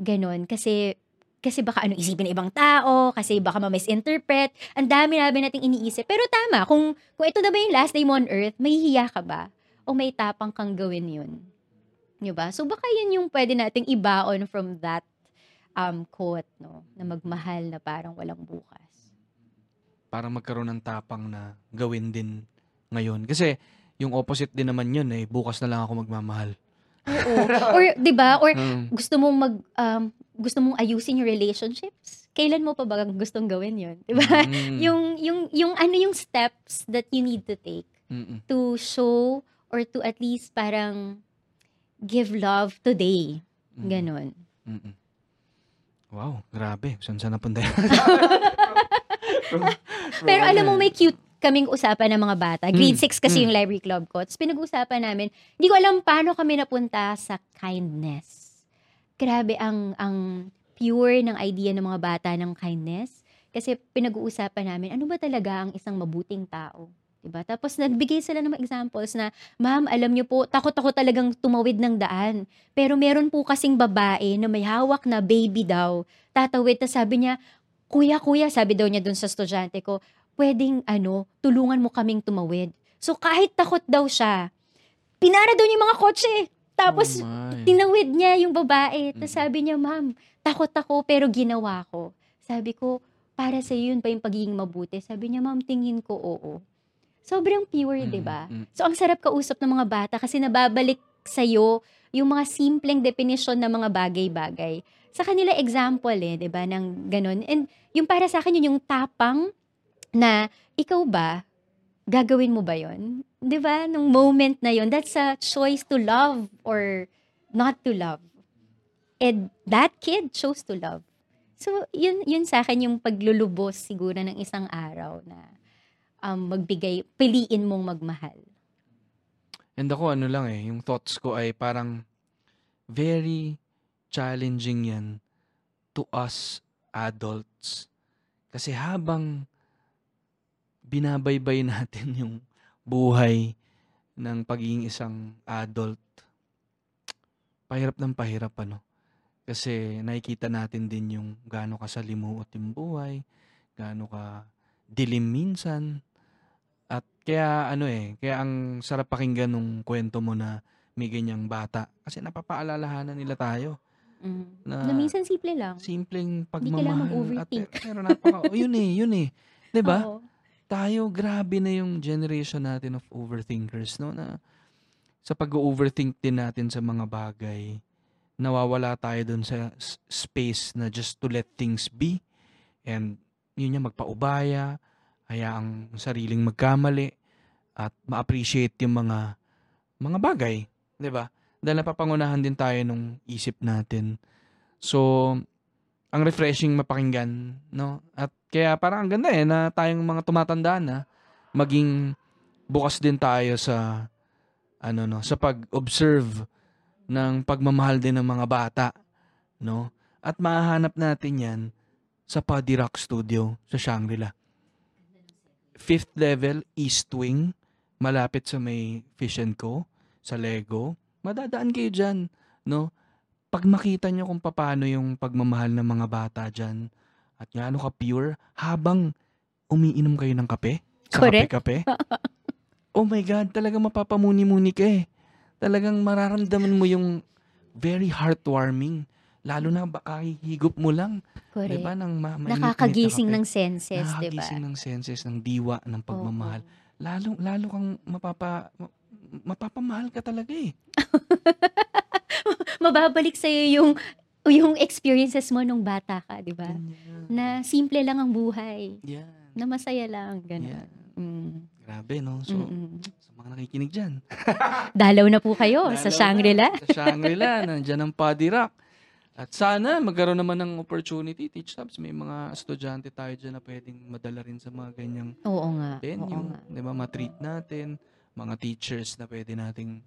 Ganon. Kasi kasi baka ano isipin ng ibang tao, kasi baka ma-misinterpret. Ang dami-dami nating iniisip. Pero tama, kung, kung ito na ba yung last day mo on earth, mahihiya ka ba? O may tapang kang gawin yun? Di ba? So baka yun yung pwede nating ibaon from that um, quote, no? Na magmahal na parang walang bukas. para magkaroon ng tapang na gawin din ngayon. Kasi yung opposite din naman yun eh. Bukas na lang ako magmamahal. Oo. Or, di ba? Or Mm. gusto mong mag, um, gusto mong ayusin yung relationships. Kailan mo pa ba gustong gawin yun? Di ba? Mm. yung, yung, yung ano yung steps that you need to take Mm-mm. to show or to at least parang give love today. Ganon. Mm-mm. Wow, grabe. Saan saan napunta yan? Pero alam mo, may cute kaming usapan ng mga bata. Grade Mm, 6 kasi mm. yung library club ko. Tapos pinag-usapan namin, hindi ko alam paano kami napunta sa kindness. Grabe ang ang pure ng idea ng mga bata ng kindness. Kasi pinag-uusapan namin, ano ba talaga ang isang mabuting tao? Diba? Tapos nagbigay sila ng mga examples na, Ma'am, alam niyo po, takot ako talagang tumawid ng daan. Pero meron po kasing babae na may hawak na baby daw. Tatawid, tapos sabi niya, Kuya, kuya, sabi daw niya dun sa estudyante ko, pwedeng ano, tulungan mo kaming tumawid. So kahit takot daw siya, pinara daw niya yung mga kotse. Tapos Oh my. tinawid niya yung babae. Tapos Mm. sabi niya, ma'am, takot ako pero ginawa ko. Sabi ko, para sa yun pa yung pagiging mabuti. Sabi niya, ma'am, tingin ko oo. Sobrang pure, Mm, di ba? mm. So ang sarap kausap ng mga bata kasi nababalik sa'yo yung mga simpleng definition ng mga bagay-bagay. Sa kanila example eh, 'di ba, ng ganun. And yung para sa akin yun yung tapang na ikaw ba gagawin mo ba 'yon? 'Di ba? Nung moment na 'yon, that's a choice to love or not to love. And that kid chose to love. So, yun, yun sa akin yung paglulubos siguro ng isang araw na um, magbigay, piliin mong magmahal. And ako ano lang eh, yung thoughts ko ay parang very challenging yan to us adults. Kasi habang binabaybay natin yung buhay ng pagiging isang adult, pahirap ng pahirap ano. Kasi nakikita natin din yung gaano kasalimuot yung buhay, gaano ka dilim minsan, at kaya ano eh, kaya ang sarap pakinggan nung kwento mo na may ganyang bata. Kasi napapaalalahanan nila tayo Mm. na Na minsan simple lang. simpleng kailangan pagmamahal. At, mag-overthink. pero napaka, oh, yun eh, yun eh. 'Di ba? Tayo, grabe na yung generation natin of overthinkers, no? Na sa pag-overthink din natin sa mga bagay, nawawala tayo dun sa space na just to let things be. And yun yung magpaubaya, hayaang sariling magkamali, at ma-appreciate yung mga mga bagay, 'di ba? Dahil napapangunahan din tayo nung isip natin. So, ang refreshing mapakinggan, no? At kaya parang ang ganda eh na tayong mga tumatanda na maging bukas din tayo sa ano no, sa pag-observe ng pagmamahal din ng mga bata, no? At mahahanap natin 'yan sa Paddy Rock Studio sa Shangri-La. Fifth level, East Wing, malapit sa may Fish and Co, sa Lego. Madadaan kayo dyan, no? Pag makita nyo kung paano yung pagmamahal ng mga bata dyan, at gaano ka pure, habang umiinom kayo ng kape, sa Correct. kape-kape, oh my God, talagang mapapamuni-muni ka eh. Talagang mararamdaman mo yung very heartwarming. Lalo na baka higop mo lang. Correct. Diba? Nang ma- Nakakagising ng senses, di ba? Nakakagising ng senses, ng diwa, ng pagmamahal. Lalo, lalo kang mapapa, ma- mapapamahal ka talaga eh. Mababalik sa'yo yung yung experiences mo nung bata ka, di ba? Ganyan. Na simple lang ang buhay. Yan. Na masaya lang. Ganun. Yan. Mm. Grabe, no? So, Mm-mm. sa mga nakikinig dyan. Dalaw na po kayo sa Shangri-La. na, Sa Shangri-La, nandyan ang Paddy Rock. At sana magkaroon naman ng opportunity, Teach Tabs, may mga estudyante tayo dyan na pwedeng madala rin sa mga ganyang Oo nga. Oo venue. nga. Di ba? Ma-treat natin. Mga teachers na pwede nating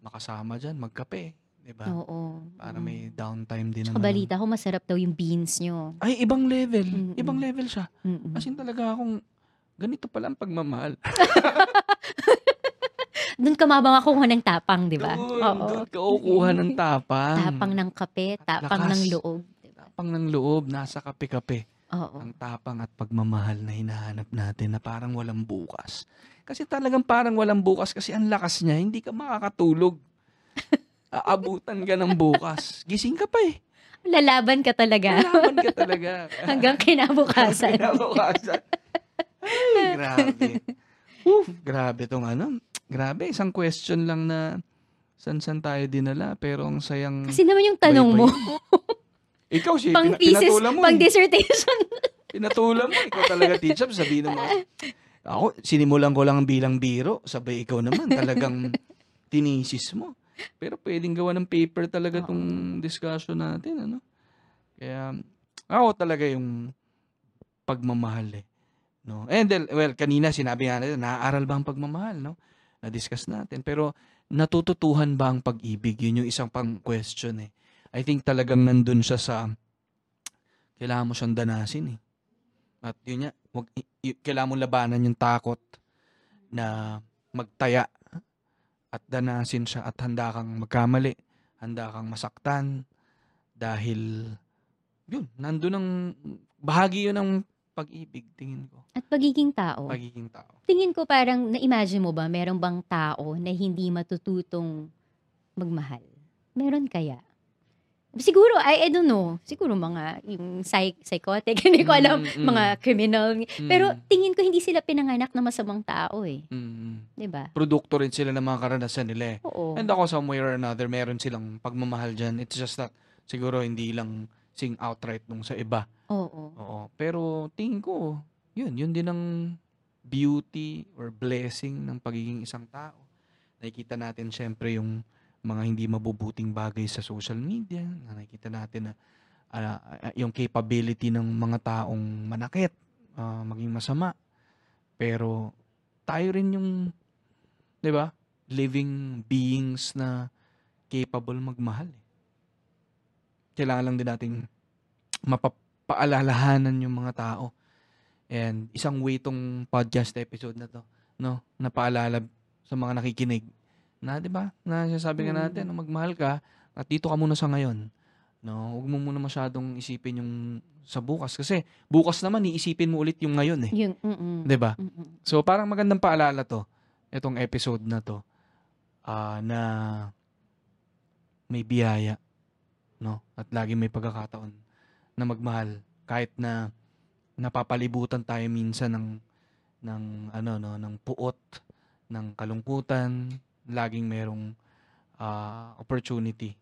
makasama dyan, magkape. Di ba? Oo. Para may downtime din Tsaka naman. balita ko, masarap daw yung beans nyo. Ay, ibang level. Mm-mm. Ibang level siya. Mm-mm. As in talaga akong, ganito pala ang pagmamahal. Doon ka mamakuha ng tapang, di ba? Doon, Oo. doon ka kukuha ng tapang. Tapang ng kape, tapang lakas. ng loob. di ba? Tapang ng loob, nasa kape-kape. Oo. Ang tapang at pagmamahal na hinahanap natin na parang walang bukas. Kasi talagang parang walang bukas kasi ang lakas niya, hindi ka makakatulog. Aabutan ka ng bukas. Gising ka pa eh. Lalaban ka talaga Lalaban ka talaga. hanggang kinabukasan. Kinabukasan. Ay, grabe. Whew, grabe tong ano. Grabe, isang question lang na san-san tayo dinala pero ang sayang Kasi naman yung tanong mo, Bye-bye. Ikaw si pang pina- thesis, pinatulan mo. pang eh. dissertation. Pinatulan mo. Ikaw talaga, teacher. Sabihin mo. Ako, sinimulan ko lang bilang biro. Sabay ikaw naman. Talagang tinisis mo. Pero pwedeng gawa ng paper talaga tong discussion natin, ano? Kaya, ako talaga yung pagmamahal eh. No? And then, well, kanina sinabi nga natin, naaaral ba ang pagmamahal, no? Na-discuss natin. Pero, natututuhan ba ang pag-ibig? Yun yung isang pang question eh. I think talagang nandun siya sa, kailangan mo siyang danasin eh. At yun nga, wag, y- y- kailangan mo labanan yung takot na magtaya at danasin siya at handa kang magkamali, handa kang masaktan dahil yun, nandun ang bahagi yun ng pag-ibig, tingin ko. At pagiging tao. Pagiging tao. Tingin ko parang, na-imagine mo ba, meron bang tao na hindi matututong magmahal? Meron kaya? Siguro, I, I don't know. Siguro mga yung psych, psychotic, hindi ko alam, Mm, mm. mga criminal. Mm, Pero tingin ko hindi sila pinanganak na masamang tao eh. mm, 'Di ba? produkto rin sila ng mga karanasan nila eh. Oo. And ako somewhere or another, meron silang pagmamahal dyan. It's just that, siguro hindi lang sing outright nung sa iba. Oo. Oo. Pero tingin ko, yun, yun din ang beauty or blessing ng pagiging isang tao. Nakikita natin syempre yung mga hindi mabubuting bagay sa social media. Nakikita natin na ah, yung capability ng mga taong manakit, ah, maging masama. Pero tayo rin yung, di ba, living beings na capable magmahal. eh. Kailangan lang din nating mapapaalalahanan yung mga tao. And isang way tong podcast episode na to, no, na paalala sa mga nakikinig na 'di ba? Na sinasabi nga Mm. natin, na magmahal ka at dito ka muna sa ngayon. No, huwag mo muna masyadong isipin yung sa bukas kasi bukas naman iisipin mo ulit yung ngayon eh, Yung, mm 'di ba? mm So parang magandang paalala to, itong episode na to, ah, na may biyaya, no? At lagi may pagkakataon na magmahal kahit na napapalibutan tayo minsan ng ng ano no, ng puot, ng kalungkutan, laging merong ah, opportunity.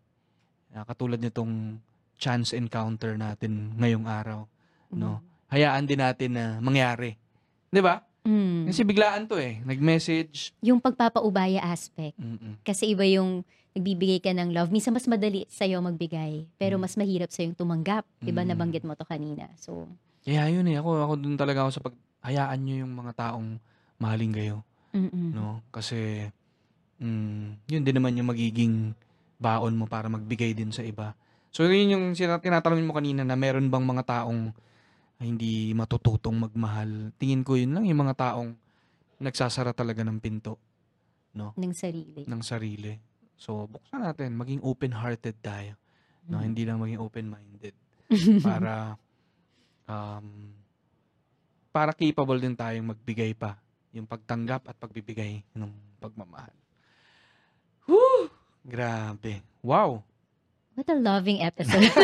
Ah, katulad nitong chance encounter natin ngayong araw, no? Hayaan din natin na mangyari. 'Di ba? Mm. Kasi biglaan to eh. Nag-message. Yung pagpapaubaya aspect. Mm-mm. Kasi iba yung nagbibigay ka ng love. Minsan mas madali sa'yo magbigay. Pero Mm. mas mahirap sa'yo tumanggap. Diba Mm. nabanggit mo to kanina. So, Kaya yun eh. Ako, ako dun talaga ako sa pag... Hayaan nyo yung mga taong mahaling kayo. mm No? Kasi, mm, yun din naman yung magiging baon mo para magbigay din sa iba. So, yun yung tinatanong mo kanina na meron bang mga taong hindi matututong magmahal. Tingin ko yun lang yung mga taong nagsasara talaga ng pinto ng sarili. ng sarili. So, buksan natin. Maging open-hearted tayo. No? Mm. Hindi lang maging open-minded. para um, para capable din tayong magbigay pa yung pagtanggap at pagbibigay ng pagmamahal. Grabe. Wow. What a loving episode.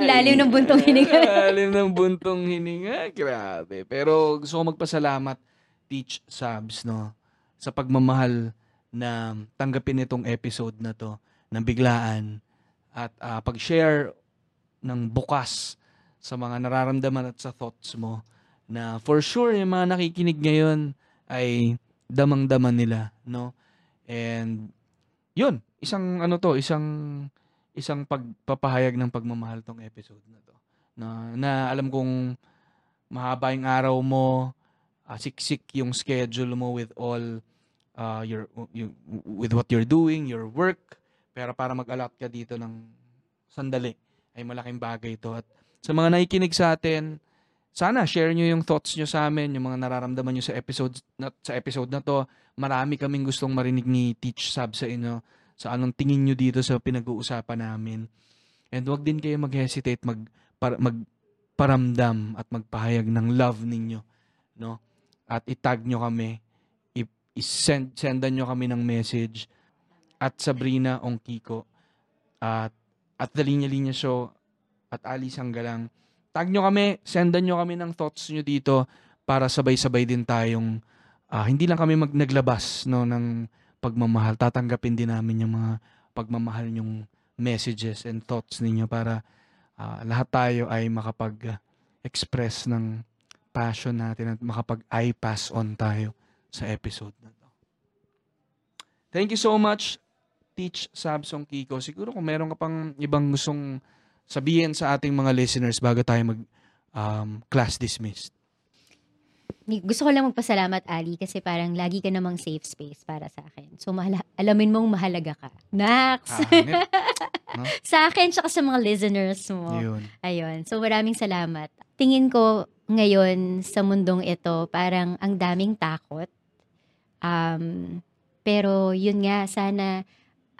Lalim ng buntong hininga. Lalim ng buntong hininga. Grabe. Pero gusto ko magpasalamat, Teach Sabs, no? Sa pagmamahal na tanggapin itong episode na to ng biglaan at ah, pag-share ng bukas sa mga nararamdaman at sa thoughts mo na for sure yung mga nakikinig ngayon ay damang-daman nila, no? And yun, isang ano to, isang isang pagpapahayag ng pagmamahal tong episode na to. Na, na alam kong mahaba yung araw mo, ah, siksik yung schedule mo with all uh, your, you, with what you're doing, your work, pero para mag-allot ka dito ng sandali ay malaking bagay to. At sa mga nakikinig sa atin, sana share nyo yung thoughts nyo sa amin, yung mga nararamdaman nyo sa episode na, sa episode na to. Marami kaming gustong marinig ni Teach Sab sa inyo sa anong tingin nyo dito sa pinag-uusapan namin. And wag din kayo mag-hesitate mag, par, magparamdam at magpahayag ng love ninyo. No? At itag nyo kami, i-send, sendan nyo kami ng message at Sabrina Ongkiko at at The Linya Linya Show at Ali Sanggalang. Tag nyo kami, sendan nyo kami ng thoughts nyo dito para sabay-sabay din tayong ah, hindi lang kami mag naglabas no ng pagmamahal. Tatanggapin din namin yung mga pagmamahal yung messages and thoughts ninyo para ah, lahat tayo ay makapag-express ng passion natin at makapag-I-pass on tayo sa episode na to. Thank you so much, Teach Samsung Kiko. Siguro kung meron ka pang ibang gustong sabihin sa ating mga listeners bago tayo mag um, class dismissed. Gusto ko lang magpasalamat, Ali, kasi parang lagi ka namang safe space para sa akin. So, mahala- alamin mong mahalaga ka. Nax! Hanip. sa akin, tsaka sa mga listeners mo. Yun. Ayun. So, maraming salamat. Tingin ko ngayon sa mundong ito, parang ang daming takot. Um, pero yun nga, sana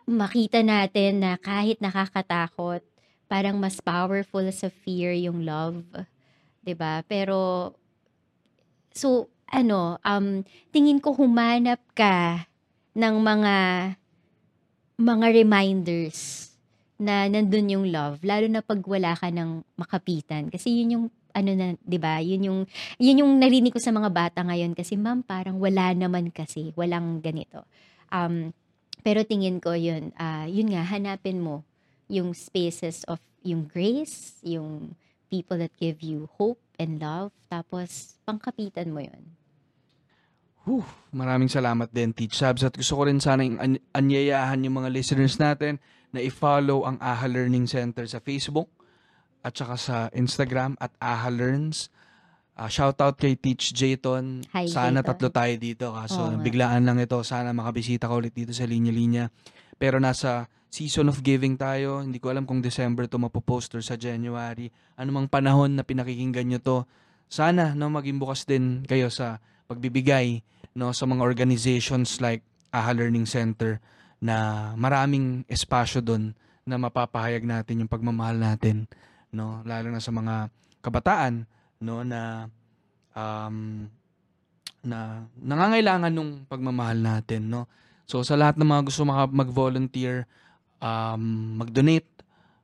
makita natin na kahit nakakatakot, parang mas powerful sa fear yung love. 'Di ba? Pero, so, ano, um, tingin ko humanap ka ng mga mga reminders na nandun yung love lalo na pag wala ka ng makapitan. Kasi yun yung ano na 'di ba? Yun yung yun yung narinig ko sa mga bata ngayon. Kasi ma'am parang wala naman kasi. Walang ganito. Um pero tingin ko yun ah yun nga hanapin mo yung spaces of yung grace yung people that give you hope and love tapos pangkapitan mo yun Whew, maraming salamat din, Teach Sabs. At gusto ko rin sana yung an- anyayahan yung mga listeners natin na i-follow ang AHA Learning Center sa Facebook at saka sa Instagram at AHA Learns. Ah, shoutout kay Teach Jayton. Hi, Sana Jayton. tatlo tayo dito. Kaso nga. biglaan lang ito. Sana makabisita ka ulit dito sa linya-linya. Pero nasa season of giving tayo. Hindi ko alam kung December to mapopost or sa January. Anumang panahon na pinakikinggan nyo to. Sana no, maging bukas din kayo sa pagbibigay no sa mga organizations like AHA Learning Center na maraming espasyo doon na mapapahayag natin yung pagmamahal natin no lalo na sa mga kabataan no na um, na nangangailangan nung pagmamahal natin no so sa lahat ng mga gusto mag-volunteer um, mag-donate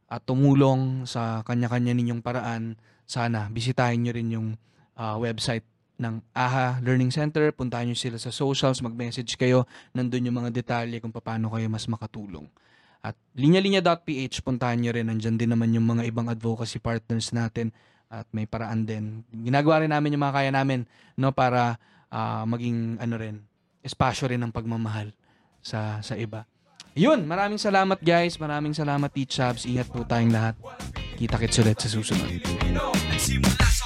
at tumulong sa kanya-kanya ninyong paraan sana bisitahin nyo rin yung ah, website ng AHA Learning Center. Puntahan nyo sila sa socials, mag-message kayo. Nandun yung mga detalye kung paano kayo mas makatulong. At linyalinya.ph, puntahan nyo rin. Nandyan din naman yung mga ibang advocacy partners natin at may paraan din. Ginagawa rin namin yung mga kaya namin no, para ah, maging ano rin, espasyo rin ng pagmamahal sa sa iba. Yun, maraming salamat guys. Maraming salamat Teach. Ingat po tayong lahat. Kita-kits ulit sa susunod. Nagsimula sa